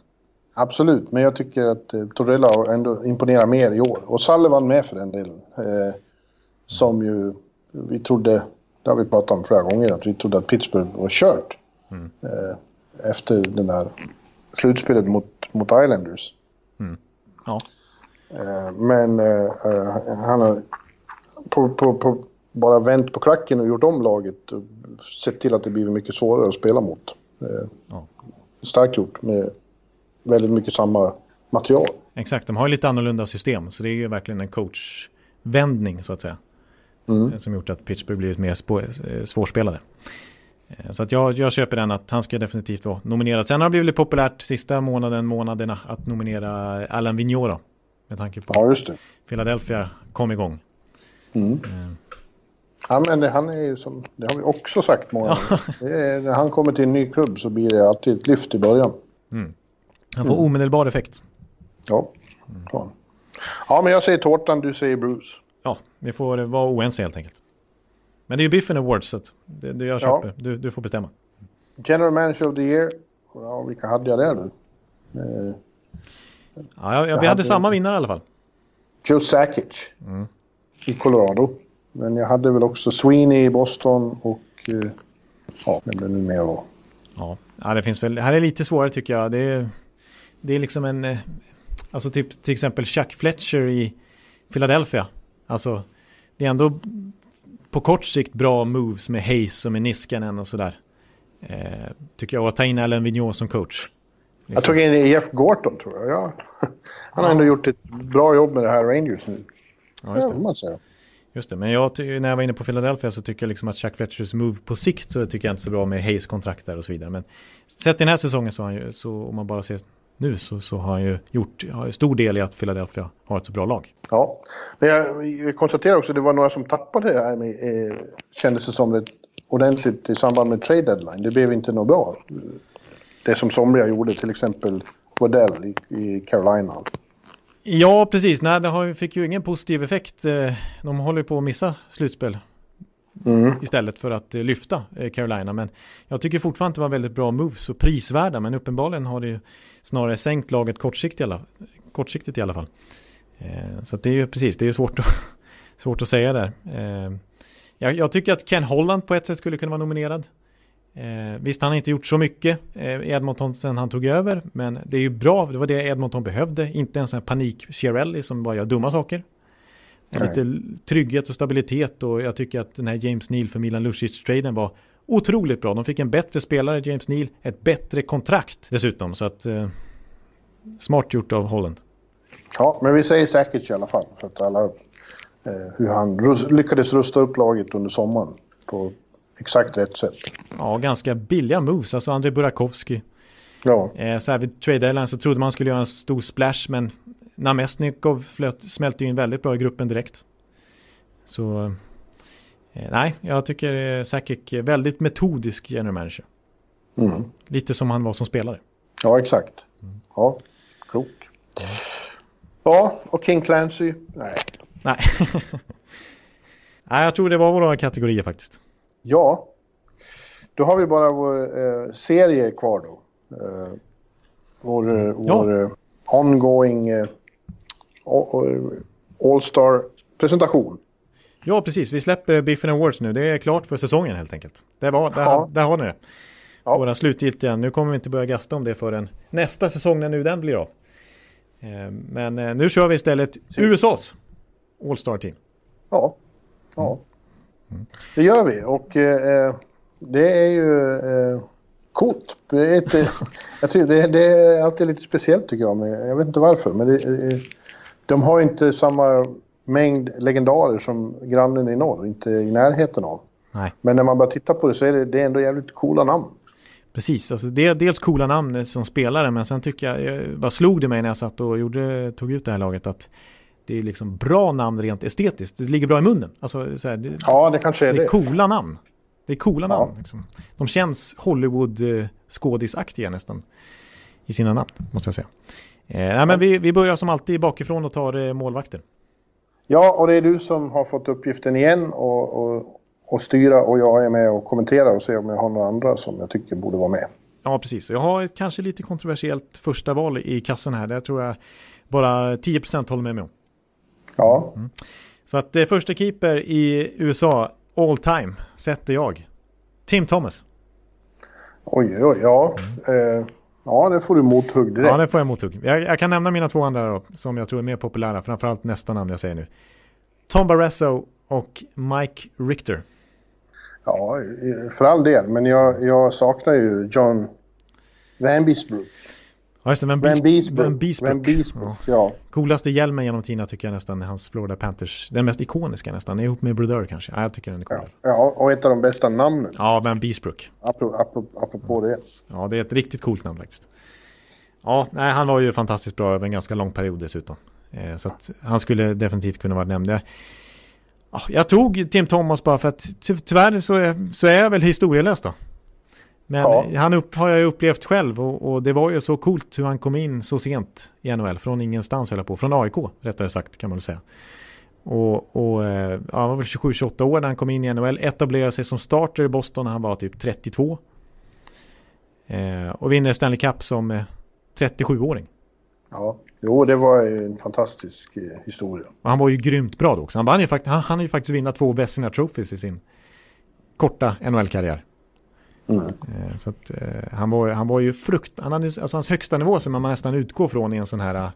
Absolut, men jag tycker att eh, Torella ändå imponerar mer i år. Och Sullivan med för den delen. Eh, som ju vi trodde, det har vi pratat om flera gånger, att vi trodde att Pittsburgh var kört. Mm. Eh, efter den där slutspelet mot, mot Islanders. Mm. Ja. Eh, men eh, eh, han har på, på, på, bara vänt på klacken och gjort om laget och sett till att det blivit mycket svårare att spela mot. Ja. Starkt gjort med väldigt mycket samma material. Exakt, de har ju lite annorlunda system. Så det är ju verkligen en coachvändning så att säga. Mm. Som gjort att Pittsburgh blivit mer eh, svårspelade. Eh, Så att jag, jag köper den att han ska definitivt vara nominerad. Sen har det blivit populärt sista månaden, månaderna att nominera Alan Vigneault. Med tanke på Ja, att. Philadelphia kom igång. Mm. Eh, Ja, men det, han är ju som, det har vi också sagt många gånger. När han kommer till en ny klubb så blir det alltid ett lyft i början. Han får omedelbar effekt. Ja. Ja, men jag säger tårtan, du säger Bruce. Ja, vi får vara oense helt enkelt. Men det är ju Biffen Awards så det, det jag Ja. köper. Du, du får bestämma. General Manager of the Year. Ja, vilka hade jag där nu? Eh, Ja, jag, jag, vi hade hade- samma vinnare i alla fall. Joe Sakic i Colorado. Men jag hade väl också Sweeney i Boston och... Eh, ja, det nu mer var. Ja, ja det finns väl. Det här är lite svårare tycker jag. Det är, det är liksom en... eh, Alltså typ till exempel Chuck Fletcher i Philadelphia. Alltså det är ändå på kort sikt bra moves med Hayes och med Niskanen och sådär. Eh, tycker jag. Och att ta in Allen Vigneault som coach. Jag tog in Jeff Gorton tror jag. Ja. Han har ändå gjort ett bra jobb med det här Rangers nu. Ja, just Ja, det. man säga. Just det, men jag, när jag var inne på Philadelphia så tycker jag liksom att Chuck Fletchers move på sikt så tycker jag inte så bra med Hayes kontrakt där och så vidare. Men sett i den här säsongen så han ju, så om man bara ser nu så, så har han ju gjort, har stor del i att Philadelphia har ett så bra lag. Ja, men jag, konstaterar också att det var några som tappade det här med, eh, kändes det som det ordentligt i samband med trade deadline. Det blev inte något bra. Det som somliga gjorde, till exempel Waddell i, i Carolina. Ja, precis. Nej, det har, fick ju ingen positiv effekt. Eh, De håller på att missa slutspel Mm. istället för att eh, lyfta eh, Carolina. Men jag tycker fortfarande att det var väldigt bra moves och prisvärda. Men uppenbarligen har det ju snarare sänkt laget kortsiktigt i alla, kortsiktigt i alla fall. Eh, så att det är ju precis, det är ju svårt att, svårt att säga där. Jag, jag tycker att Ken Holland på ett sätt skulle kunna vara nominerad. Eh, visst, han har inte gjort så mycket eh, i Edmonton sen han tog över. Men det är ju bra, det var det Edmonton behövde. Inte en sån här panik Chiarelli som bara gör dumma saker. Nej. Lite trygghet och stabilitet och jag tycker att den här James Neal för Milan Lucic-traden var otroligt bra. De fick en bättre spelare, James Neal, ett bättre kontrakt dessutom. Så att eh, smart gjort av Holland. Ja, men vi säger säkert i alla fall. För att alla... Eh, hur han rus, lyckades rusta upp laget under sommaren på exakt rätt sätt. Ja, ganska billiga moves. Alltså Andrei Burakovsky. Ja, Eh, så här vid trade deadline så trodde man skulle göra en stor splash men Namestnikov flöt, smälte in väldigt bra i gruppen direkt. Så eh, nej, jag tycker eh, Sakic är väldigt metodisk general manager. mm. Lite som han var som spelare. ja exakt. Ja, klok. Ja, och King Clancy? Nej. Nej. nej, jag tror det var våra kategorier faktiskt. Ja, då har vi bara vår eh, serie kvar då. Eh, vår eh, Ja. vår ongoing eh, o- o- All-Star-presentation. Ja, precis. Vi släpper Biffen Awards nu. Det är klart för säsongen helt enkelt. Det var, där, Ja. där har ni det. Ja. Våra slutgiltiga. Nu kommer vi inte börja gasta om det förrän nästa säsong när nu den blir av. Eh, Men eh, nu kör vi istället USAs All-Star Team. Ja, ja. Det gör vi och eh, det är ju eh, coolt. Det är, ett, det, det är alltid lite speciellt tycker jag. Men jag vet inte varför. Men det, eh, de har inte samma mängd legendarer som grannen i norr. Inte i närheten av. Nej, Men när man bara tittar på det så är det, det är ändå jävligt coola namn. precis. Alltså, det är dels coola namn som spelare, men sen tycker jag, jag bara slog det mig när jag satt och gjorde, tog ut det här laget att det är liksom bra namn rent estetiskt. Det ligger bra i munnen. Alltså, så här, det, Ja, det kanske är det är det. coola namn. Det är coola Ja. namn. Liksom. De känns Hollywood-skådisaktiga nästan i sina namn, måste jag säga. Eh, nej, men vi, vi börjar som alltid bakifrån och tar eh, målvakter. Ja, och det är du som har fått uppgiften igen och, och, och styra och jag är med och kommenterar och ser om jag har några andra som jag tycker borde vara med. Ja, precis. Jag har ett kanske lite kontroversiellt första val i kassen här. Det tror jag bara 10% håller med mig om. Ja, Så att eh, första keeper i USA all time sätter jag. Tim Thomas. oj, oj, ja. Eh, ja, det får du mothugg direkt. Ja, det får jag mothugg. Jag, jag kan nämna mina två andra då, som jag tror är mer populära. Framförallt nästa namn jag säger nu. Tom Barresso och Mike Richter. Ja, för all del. Men jag, jag saknar ju John Vanbiesbrook. Ja, just det. Van, Van Bees- Beesbrook. Van Beesbrook. Ja. ja. Coolaste hjälmen genom tiderna tycker jag nästan är hans Florida Panthers. Den mest ikoniska nästan. Ihop med Brodeur kanske. Ja, jag tycker den är cool. Ja. Ja, och ett av de bästa namnen. ja Van Beesbrook. Apropå, apropå, apropå det. Ja, det är ett riktigt coolt namn faktiskt. Ja, nej, han var ju fantastiskt bra över en ganska lång period dessutom. Eh, så att han skulle definitivt kunna vara nämnd. Jag, ja, jag tog Tim Thomas bara för att ty tyvärr så är, så är jag väl historielös då. Men Ja. han upp, har jag upplevt själv och, och det var ju så coolt hur han kom in så sent i NHL. Från ingenstans höll jag på. Från AIK rättare sagt kan man väl säga. Och, och eh, ja, han var väl 27-28 år när han kom in i NHL. Etablerade sig som starter i Boston när han var typ 32. Eh, och vinner Stanley Cup som eh, 37-åring. Ja, jo, det var en fantastisk eh, historia. Och han var ju grymt bra då också. Han, vann ju fakt- han, han har ju faktiskt vinnat två Vezina Trophies i sin korta NHL-karriär. Mm. Eh, så att, eh, han, var, han var ju frukt... Han hade, alltså hans högsta nivå som man nästan utgår från i en sån här eh,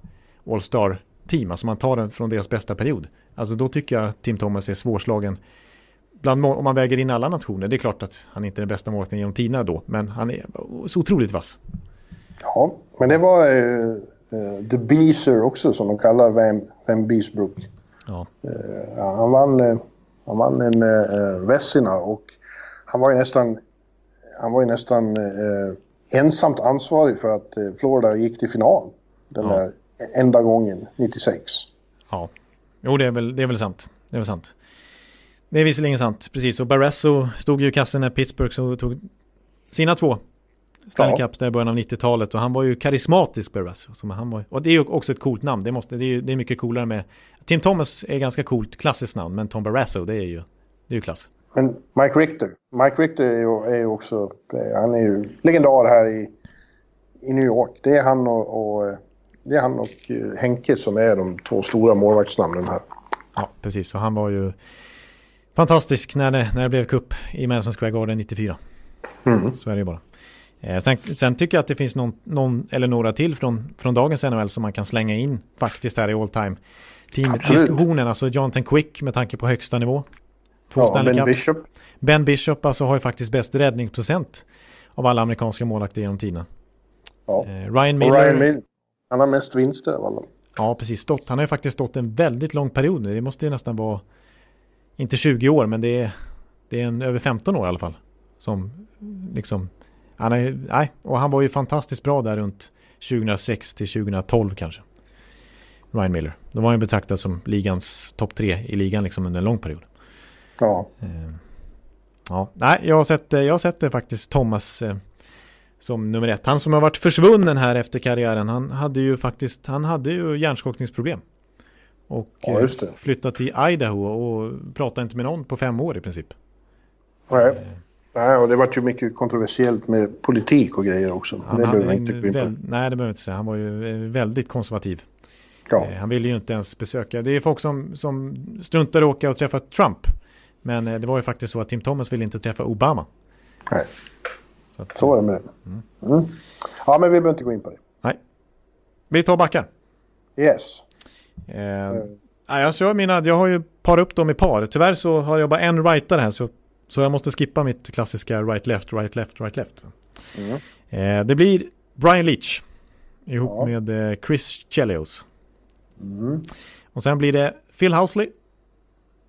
All-Star-team. Alltså man tar den från deras bästa period. Alltså då tycker jag Tim Thomas är svårslagen. Bland, om man väger in alla nationer. Det är klart att han inte är den bästa målvakten genom tiderna då. Men han är så otroligt vass. Ja, men det var eh, The Beezer också som de kallar Van, Van Beesbrook. Ja. Ja, han vann, han vann en eh, Vezina och han var ju nästan, han var ju nästan eh, ensamt ansvarig för att eh, Florida gick till final. Den Ja. där enda gången, 96. Ja, jo det är väl, det är väl sant. Det är väl sant. Det är visserligen sant, precis. Och Barresso stod ju i kassen när Pittsburgh så tog sina två Stanley. Cups där i början av 90-talet. Och han var ju karismatisk Barresso. Som han var, och det är ju också ett coolt namn. Det, måste, det, är, det är mycket coolare med... Tim Thomas är ganska coolt klassiskt namn, men Tom Barresso det är ju, det är ju klass. Men Mike Richter, Mike Richter är ju, är ju också, eh, han är ju legendar här i, i New York. Det är han och, och eh, det är han och eh, Henke som är de två stora målvaktsnamnen här. Ja, precis. Och han var ju fantastisk när det, när det blev kupp i Madison Square Garden 94. Mm. Så är det ju bara. Eh, sen, sen tycker jag att det finns någon, någon eller några till från, från dagens NHL som man kan slänga in faktiskt här i all time. Teamet, Absolut. diskussionen, alltså Jonathan Quick med tanke på högsta nivå. Två Ja, Stanley ben Cups. Bishop. Ben Bishop alltså har ju faktiskt bäst räddningsprocent av alla amerikanska målvakter genom tiderna. Ja. Eh, Ryan Miller, Ryan Mill. Han har mest vinster av alla. ja precis, stått. Han har ju faktiskt stått en väldigt lång period nu. Det måste ju nästan vara, inte 20 år, men det är, det är en över 15 år i alla fall. Som liksom, han är, nej, och han var ju fantastiskt bra där runt 2006 till 2012 kanske. Ryan Miller. Då var han ju betraktad som ligans topp tre i ligan liksom under en lång period. Ja. Eh, Ja, nej, jag har sett, eh, jag har sett det faktiskt Thomas eh, som nummer ett. Han som har varit försvunnen här efter karriären, han hade ju faktiskt, han hade ju hjärnskakningsproblem. Och Ja, eh, flyttat till Idaho och pratade inte med någon på fem år i princip. Nej. Nej, och det var ju mycket kontroversiellt med politik och grejer också. Han det behöver inte gå in på. nej, det behöver inte säga. Han var ju eh, väldigt konservativ. Ja. Eh, Han ville ju inte ens besöka. Det är folk som, som struntar i att åka och träffa Trump. Men eh, det var ju faktiskt så att Tim Thomas ville inte träffa Obama. Nej, Så, att, så var det med det. Mm. Ja, men vi behöver inte gå in på det. nej. Vi tar backar. Yes. Eh, nej, jag, kör mina, jag har ju par upp dem i par. Tyvärr så har jag bara en rightare här så, så jag måste skippa mitt klassiska right-left, right-left, right-left. Mm. Eh, det blir Brian Leach ihop Ja. med eh, Chris Chelios. Mm. Och sen blir det Phil Housley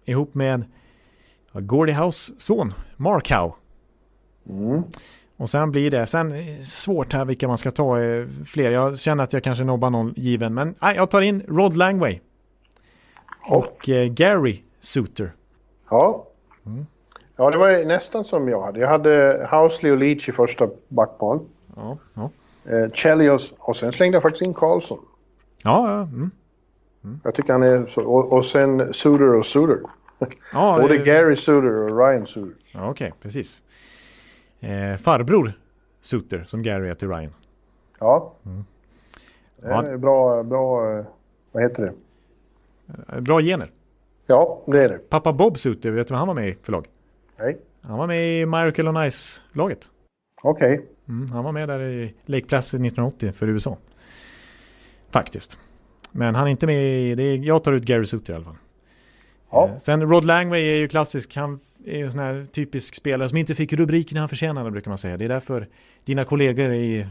ihop med Gordie House son Mark Howe. Mm. Och sen blir det, sen eh, svårt här vilka man ska ta eh, fler. Jag känner att jag kanske nobbar någon given. Men nej, jag tar in Rod Langway. Och eh, Gary Suter. Ja. Mm. Ja, det var nästan som jag hade. Jag hade Housley och Leach i första backpar. Ja, ja. Eh, Chelios och sen slängde jag faktiskt in Karlsson. Ja, ja, mm. Jag tycker han är så. Och, och sen Suter och Suter. Ja Både Gary Suter och Ryan Suter. Ja, okej, precis. Eh, farbror Suter som Gary är till Ryan. Ja. Mm. Det är bra, bra, eh, vad heter det? Eh, Bra gener. Ja, det är det. Pappa Bob Suter, vet du vad han var med i för lag? Nej. Han var med i Miracle on Ice-laget. Okej. Mm, han var med där i Lake Placid 1980 för USA. Faktiskt. Men han är inte med i, det är, jag tar ut Gary Suter i alla fall. Ja. Eh, Sen Rod Langway är ju klassisk. Han är ju en sån här typisk spelare som inte fick rubrikerna han förtjänade brukar man säga. Det är därför dina kollegor i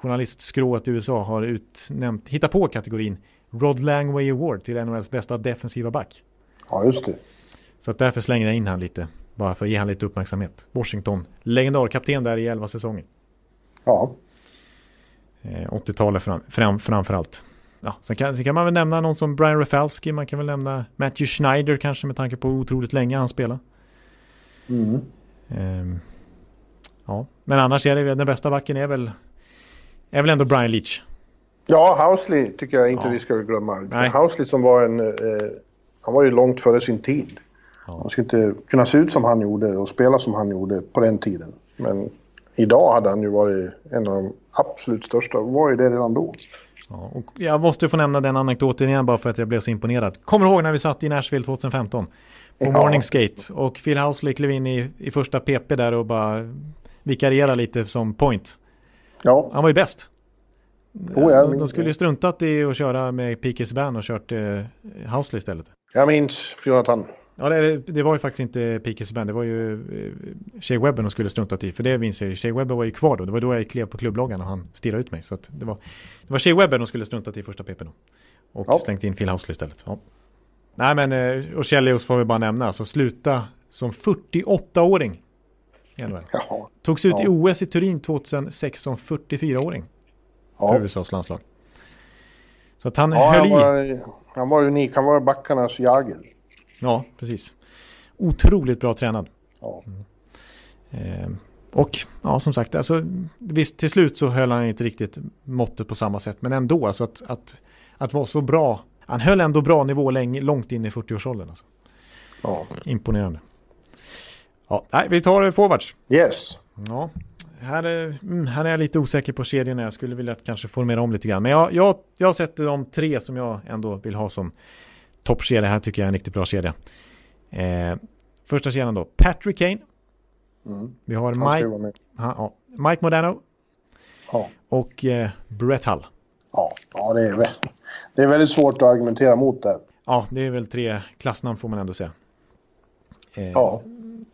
journalistskrået i USA har utnämnt, hittat på kategorin Rod Langway Award till NHLs bästa defensiva back. Ja, just det. Så att därför slänger jag in han lite, bara för att ge han lite uppmärksamhet. Washington, legendarkapten där i 11 säsonger. Ja. Eh, 80-talet fram, fram, framförallt. Ja, sen, kan, sen kan man väl nämna någon som Brian Rafalski, man kan väl nämna Matthew Schneider kanske med tanke på hur otroligt länge han spelade. Mm. Ehm, ja, men annars är det den bästa backen är väl, är väl ändå Brian Leach. Ja, Housley tycker jag inte Ja. vi ska glömma. Nej. Housley som var en... Eh, han var ju långt före sin tid. Ja. Han skulle inte kunna se ut som han gjorde och spela som han gjorde på den tiden. Men idag hade han ju varit en av de absolut största. Var ju det redan då. Ja, och jag måste få nämna den anekdoten igen bara för att jag blev så imponerad. Kommer du ihåg när vi satt i Nashville 2015? På Ja. Morning Skate och Phil Housley klev in i, i första PP där och bara vikarierade lite som point. Ja, Han var ju bäst. Oh, jag de, de skulle ju struntat i att köra med P.K. Subban och kört eh, Housley istället. jag minns Jonathan. Ja, det, det var ju faktiskt inte P.K. Subban, det var ju eh, Shea Webber de skulle struntat i. För det minns jag ju, Shea Webber var ju kvar då. Det var då jag klev på klubbloggan och han stirrade ut mig. Så det, var, det var Shea Webber de skulle struntat i första PP då. Och Ja. slängt in Phil Housley istället. Ja. Nej men, eh, och Chelios får vi bara nämna, så sluta som 48-åring. i NHL. Ja, Togs ut Ja. i OS i Turin 2006 som 44-åring för ja. USAs landslag. Så att han ja höll han, i. var, han var unik. Han var backarnas Jagr. Ja, precis. Otroligt bra tränad. Ja. Eh, och ja, som sagt, alltså, visst till slut så höll han inte riktigt måttet på samma sätt. Men ändå, alltså att, att, att vara så bra. Han höll ändå bra nivå länge, långt in i 40-årsåldern. Alltså. ja. Imponerande. Ja, nej, vi tar forwards. Yes. Ja, här är, mm, här är jag lite osäker på kedjorna. Jag skulle vilja kanske formera om lite grann. Men jag, jag, jag sätter de tre som jag ändå vill ha som toppkedja. Här tycker jag är en riktigt bra kedja. Eh, första kedjan då, Patrick Kane. Mm. Vi har Mike, ha, ja, Mike Modano Ja. och eh, Brett Hull. Ja, ja det, är, vä- det är väldigt svårt att argumentera mot det. Ja, det är väl tre klassnamn får man ändå säga. Eh, Ja.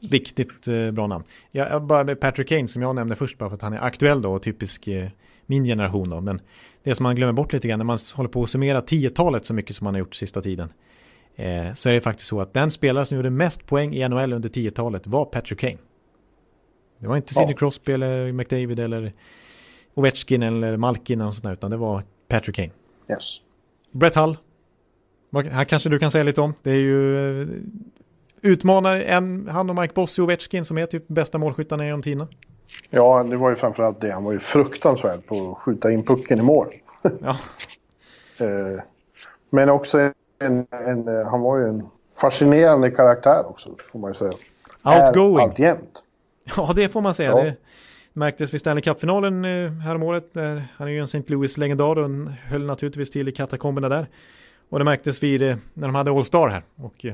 Riktigt eh, bra namn. Jag, jag bara med Patrick Kane som jag nämnde först bara för att han är aktuell då och typisk eh, min generation då. Men det som man glömmer bort lite grann när man håller på att summera 10-talet så mycket som man har gjort sista tiden. Eh, så är det faktiskt så att den spelare som gjorde mest poäng i NHL under 10-talet var Patrick Kane. Det var inte Sidney Ja. Crosby eller McDavid eller Ovechkin eller Malkin eller sånt där, utan det var Patrick Kane. Yes. Brett Hull. Här kanske du kan säga lite om. Det är ju eh, utmanar en, han och Mike Bossy och Ovechkin som är typ bästa målskyttarna genom tiderna. Ja, det var ju framförallt det. Han var ju fruktansvärd på att skjuta in pucken i mål. Ja, Eh, Men också en, en, eh, han var ju en fascinerande karaktär också, får man ju säga. outgoing. Alltjämt. Ja, det får man säga. Ja. Det märktes vid Stanley Cup-finalen eh, häromåret. Där han är ju en St. Louis-legendar och höll naturligtvis till i katakomberna där. Och det märktes vid när de hade All-Star här. Och,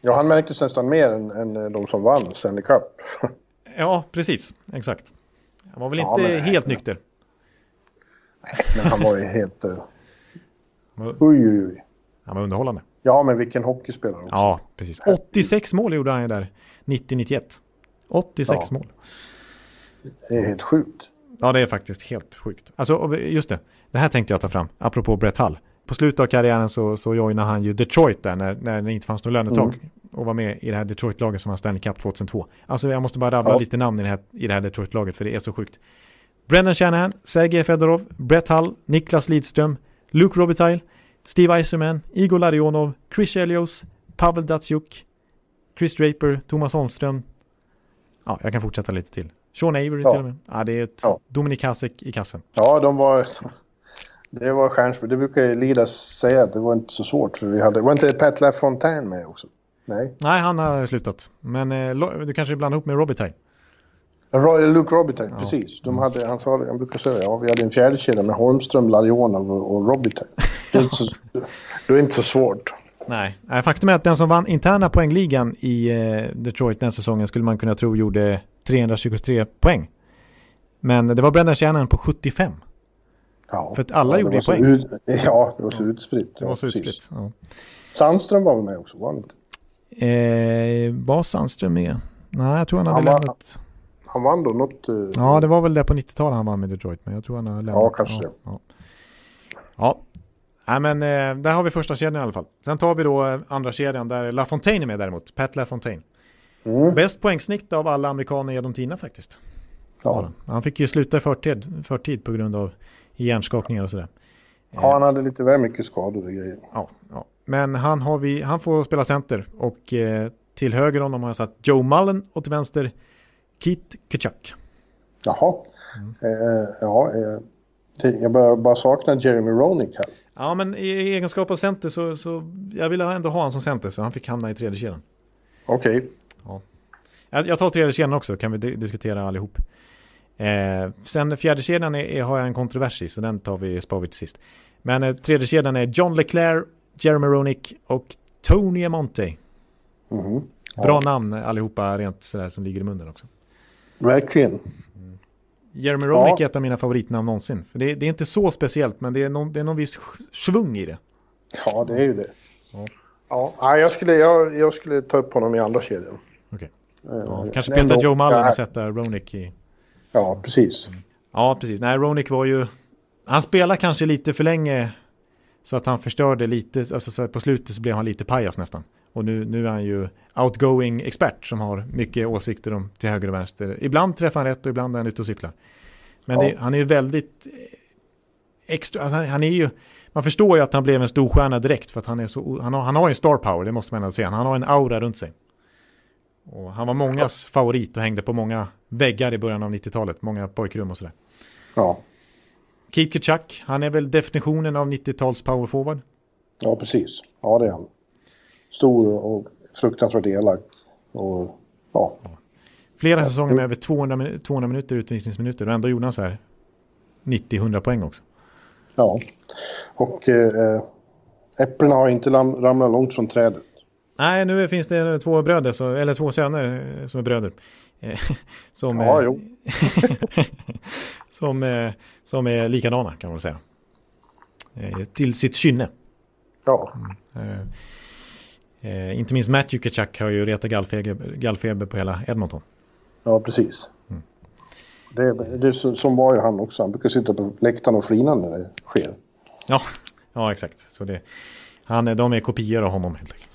Ja, han märktes nästan mer än, än de som vann Stanley Cup. ja, precis. Exakt. Han var väl Ja, inte men- helt nykter. Men han var ju helt... Uh, oj, oj, oj. Han var underhållande. Ja, men vilken hockeyspelare också. Ja, precis. 86 mål gjorde han ju där 90-91. 86 Ja. mål. Det är helt sjukt. Ja, det är faktiskt helt sjukt. Alltså, just det. Det här tänkte jag ta fram, apropå Brett Hull. På slutet av karriären så, så joinade han ju Detroit där när, när det inte fanns något lönetak. Mm. Och var med i det här Detroit-laget som vann Stanley Cup 2002. Alltså jag måste bara rabbla Ja. lite namn i det här, i det här Detroit-laget för det är så sjukt. Brendan Shanahan, Sergej Fedorov, Brett Hull, Niklas Lidström, Luke Robitaille, Steve Eiserman, Igor Larionov, Chris Chelios, Pavel Datsjuk, Chris Draper, Thomas Holmström. Ja, jag kan fortsätta lite till. Sean Avery Ja. till och med. Ja, det är ett Ja. Dominik Hasek i kassen. Ja, de var... Det var stjärnspel. Det brukar ju Lidas säga att det var inte så svårt. För vi hade... Var inte Pat LaFontaine med också? Nej. Nej, han har slutat. Men eh, du kanske blandar ihop med Robitaille. Luke Robitaille, precis. De hade, han, sa, han brukar säga. Ja, vi hade en fjärde kedja med Holmström, Larionov och, och Robitaille. Det är, inte så, det är inte så svårt. Nej. Nej, faktum är att den som vann interna poängligan i eh, Detroit den säsongen skulle man kunna tro gjorde 323 poäng. Men det var Brendan Shanahan på 75. Ja. För att alla ja, gjorde så poäng. Ut, ja, det var så utspritt. Det var så utspritt. Ja. Sandström var väl med också, var han inte? Eh, var Sandström med? Nej, jag tror han hade Han var- lämnat. Han vann då något... eh, Ja, det var väl det på 90-talet han vann med Detroit, men jag tror han har lämnat. Ja, kanske det. Ja. ja. Nej, men eh, där har vi första kedjan i alla fall. Sen tar vi då eh, andra kedjan där LaFontaine är med däremot. Pat LaFontaine. Mm. Bäst poängsnitt av alla amerikaner genom tiderna faktiskt. Ja. han. han fick ju sluta i förtid, förtid på grund av hjärnskakningar och sådär. ja, han hade lite väl mycket skador och grejer. Ja, ja. Men han, har vi, han får spela center och eh, till höger honom har jag satt Joe Mullen och till vänster Keith Kachuk. Jaha. Mm. Eh, ja, eh, det, jag börjar bara sakna Jeremy Roenick här. Ja, men i egenskap av center så, så jag ville ändå ha honom som center så han fick hamna i tredje kedjan. Okej. Jag, jag tar tredje kedjan också kan vi di- diskutera allihop. Eh, sen fjärde kedjan är, är, har jag en kontrovers i så den tar vi, spar vi till sist. Men eh, tredje kedjan är John Leclerc, Jeremy Roenick och Tony Amonte. Mhm. Bra namn allihopa rent sådär som ligger i munnen också. Verkligen. Jeremy Roenick Ja. är ett av mina favoritnamn någonsin. För det, det är inte så speciellt men det är, någon, det är någon viss svung i det. Ja, det är ju det. Ja. Ja, nej, jag, skulle, jag, jag skulle ta upp honom i andra kedjan. Okej. Eh, Ja, kanske peta Joe Mullen ja, och sätta Roenick i... Ja, precis. Ja, precis. Nej, Roenick var ju... Han spelar kanske lite för länge så att han förstörde lite. Alltså så på slutet så blev han lite pajas nästan. Och nu, nu är han ju outgoing expert som har mycket åsikter om till höger och vänster. Ibland träffar han rätt och ibland är han ute och cyklar. Men Ja. det, han är ju väldigt eh, extra, alltså han, är ju, man förstår ju att han blev en stor stjärna direkt för att han är så, han har, han har en star power, det måste man ändå säga. Han har en aura runt sig. Och han var mångas favorit och hängde på många väggar i början av 90-talet, många pojkrum och sådär. Ja, Keith Kachuk, han är väl definitionen av 90-tals power forward. ja precis. Ja, det är han. Stor och fruktansvärt elak. Och, ja, Flera säsonger med över 200, min- 200 minuter utvisningsminuter och ändå gjorde han så här 90-100 poäng också. ja. Och eh, äpplena har inte ram, ramlat långt från trädet. Nej, nu finns det två bröder, så, eller två söner eh, som är bröder. Eh, Som, Ja, jo. som, som är likadana kan man säga. Eh, Till sitt kynne. Ja, Eh, eh, Inte minst Matthew Kachuk har ju retat gallfeber, gallfeber på hela Edmonton. ja precis. Det, det, så- som var ju han också. Han brukar sitta på läktaren och flina när det sker. Ja, ja exakt. Så det, han, de är kopior av honom helt enkelt.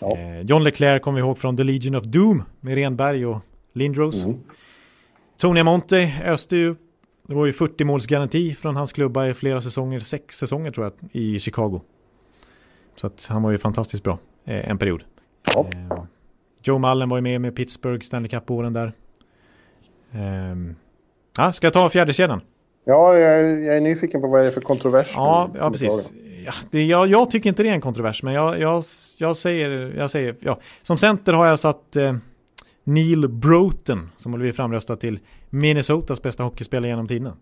Ja. Eh, John Leclerc kommer vi ihåg från The Legion of Doom med Renberg och Lindros. Mm. Tony Amonte öste ju, det var ju 40 målsgaranti från hans klubba i flera säsonger, sex säsonger tror jag, i Chicago. Så att han var ju fantastiskt bra eh, en period. Ja. Eh, Joe Mullen var ju med med Pittsburgh, Stanley Cup-åren där. Eh, ja, ska jag ta fjärde kedjan? Ja, jag, är- jag är nyfiken på vad det är för kontrovers. Ja, ja precis. Ja, det, jag, jag tycker inte det är en kontrovers, men jag, jag, jag säger, jag säger, ja. Som center har jag satt eh, Neil Broughton, som har blivit framröstad till Minnesotas bästa hockeyspelare genom tiderna.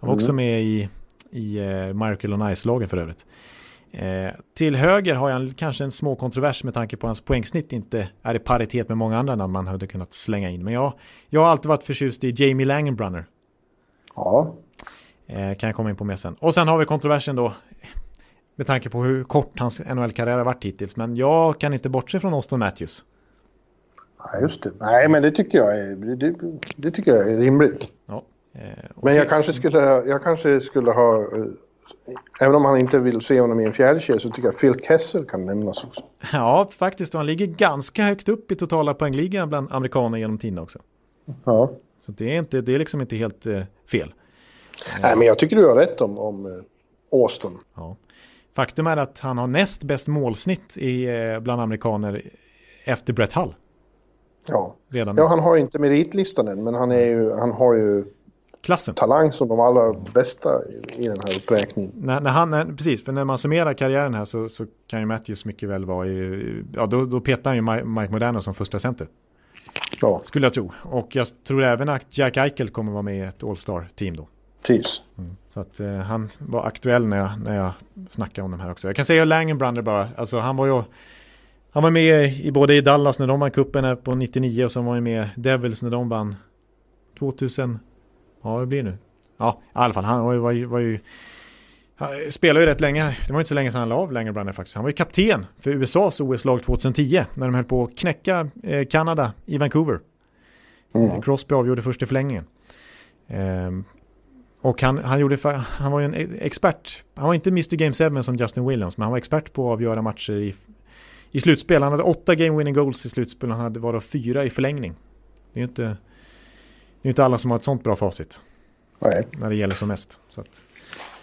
Han var också Mm. med i, i eh, Miracle on Ice-lagen för övrigt. Eh, till höger har jag en, kanske en små kontrovers med tanke på hans poängsnitt inte är i paritet med många andra namn man hade kunnat slänga in. Men jag, jag har alltid varit förtjust i Jamie Langenbrunner. Ja, Eh, kan jag komma in på mer sen. Och sen har vi kontroversen då. Med tanke på hur kort hans NHL-karriär har varit hittills. Men jag kan inte bortse från Austin Matthews. ja, just det. Nej, men det tycker jag är, det, det tycker jag är rimligt. Ja. Eh, Men se- jag kanske skulle, jag kanske skulle ha... eh, Även om han inte vill se honom i en fjärde kedja så tycker jag Phil Kessel kan nämnas också. Ja, faktiskt. Och han ligger ganska högt upp i totala poängligan bland amerikaner genom tiden också. Ja. Så det är, inte, det är liksom inte helt eh, fel. Nej, men jag tycker du har rätt om, om eh, Austin. Ja. Faktum är att han har näst bäst målsnitt i, eh, bland amerikaner efter Brett Hull. Ja. Redan ja, han har inte meritlistan än, men han, är ju, han har ju klassen. talang som de allra bästa i, i den här uppräkningen. När, när han, när, precis, för när man summerar karriären här så, så kan ju Matthews mycket väl vara i, ja då, då petar han ju Mi- Mike Modano som första center. Ja, Skulle jag tro. Och jag tror även att Jack Eichel kommer vara med i ett All-Star-team då. Precis. Så att eh, han var aktuell när jag, när jag snackade om de här också. Jag kan säga Langenbrander bara, alltså han var ju han var med i både i Dallas när de vann cupen på 99 och så var han med Devils när de vann 2000, ja vad blir det nu? Ja, i alla fall han var ju, var ju, var ju Han spelade ju rätt länge, det var inte så länge sedan han la av längre Brunner faktiskt. Han var ju kapten för USAs OS-lag 2010 när de höll på att knäcka eh, Kanada i Vancouver. Mm. Crosby avgjorde först i förlängningen. Um, och han, han, gjorde, han var ju en e-, expert, han var inte Mr Game 7 som Justin Williams, men han var expert på att avgöra matcher i, i slutspel. Han hade åtta game winning goals i slutspel, han hade bara fyra i förlängning. Det är ju inte, det är inte alla som har ett sånt bra facit. Nej. När det gäller som mest. Så att,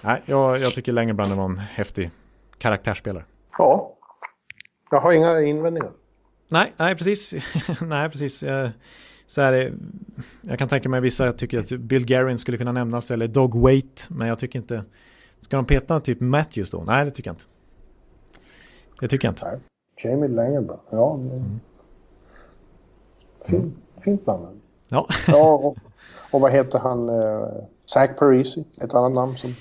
nej, jag, jag tycker Langerbrand var en häftig karaktärsspelare. Ja, jag har inga invändningar. Nej, nej precis. nej, precis. Så här, jag kan tänka mig vissa tycker att Bill Garin skulle kunna nämnas eller Dog Wait. Men jag tycker inte. Ska de peta typ Matthews då? Nej, det tycker jag inte. Det tycker jag inte. Nej. Jamie Langerbrand. Ja. Mm. Fin, fint namn. Ja. ja och, och, vad heter han? Uh, Zach Parisi. Ett annat namn som...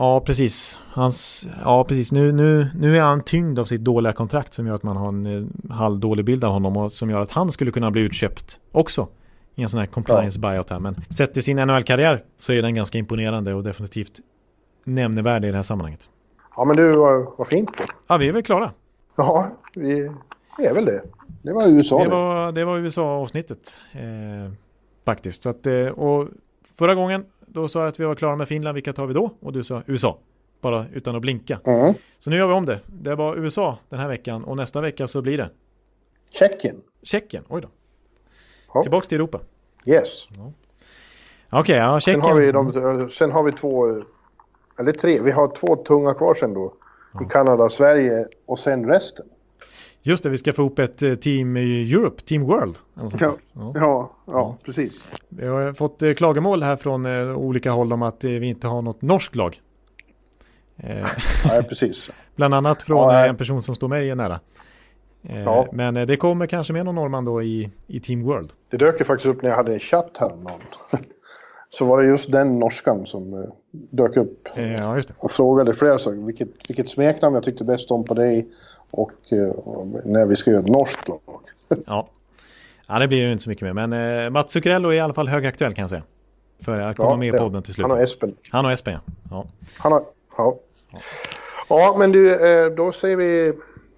Ja, precis. Hans, ja, precis. Nu, nu, nu är han tyngd av sitt dåliga kontrakt som gör att man har en eh, halvdålig bild av honom och som gör att han skulle kunna bli utköpt också i en sån här compliance ja. buyout här. Men sett till sin NHL-karriär så är den ganska imponerande och definitivt nämnevärd i det här sammanhanget. Ja, men du, var, var fint på. Ja, vi är väl klara. Ja, vi är väl det. Det var USA det. Var, det var USA-avsnittet eh, faktiskt. Så att, eh, och förra gången då sa jag att vi var klara med Finland, vilka tar vi då? Och du sa USA. Bara utan att blinka. Mm. Så nu gör vi om det. Det var USA den här veckan och nästa vecka så blir det? Tjeckien. Tjeckien, oj då. Ja. Tillbaks till Europa. Yes. Ja. Okej, okay, ja, Tjeckien. Sen har, vi de, sen har vi två, eller tre, vi har två tunga kvar sen då. Ja. I Kanada, Sverige och sen resten. Just det, vi ska få ihop ett eh, Team Europe, Team World. Ja, ja. Ja, precis. Vi har fått eh, klagomål här från eh, olika håll om att vi inte har något norskt lag. Ja, precis. Bland annat från ja, en person som står mig nära. Ja. Men det kommer kanske med någon norrman då i, i Team World. Det dök ju faktiskt upp när jag hade en chatt här om någon. Så var det just den norskan som dök upp. Ja, just det. Och frågade flera saker. Vilket, vilket smeknamn jag tyckte bäst om på dig och, och när vi ska göra ett norskt lag. ja. ja, det blir ju inte så mycket mer. Men eh, Mats Zuccarello är i alla fall högaktuell kan jag säga. För att komma ja, med i podden till slut. Han och Espen. Han och Espen, ja. Han har, ja. ja. Ja, men du, eh, då säger vi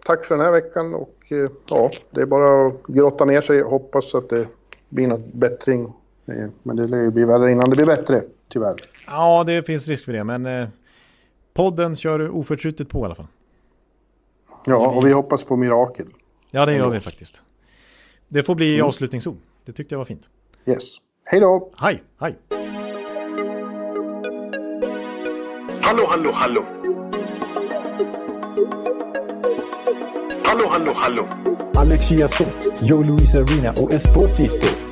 tack för den här veckan och eh, ja, det är bara att grotta ner sig och hoppas att det blir något bättring. Eh, men det lär ju bli värre innan det blir bättre, tyvärr. Ja, det finns risk för det, men podden kör du oförtrutet på i alla fall. Ja, och vi hoppas på mirakel. Ja, det gör vi faktiskt. Det får bli mm. avslutningsord. Det tyckte jag var fint. Yes. Hej då! Hej, hej! Hallå, hallå, hallå! Hallå, hallå, hallå! Alex Chiazot, Joe Luis Arena och Esposito.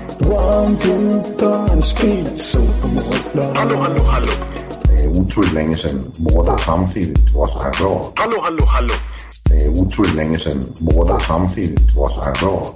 One, two, time, speed, so Hallå, hallå, hallå. Det är otroligt länge sedan båda samtidigt var så här bra. Hallå, hallå, hallå. Det är otroligt länge sedan båda samtidigt var så här bra.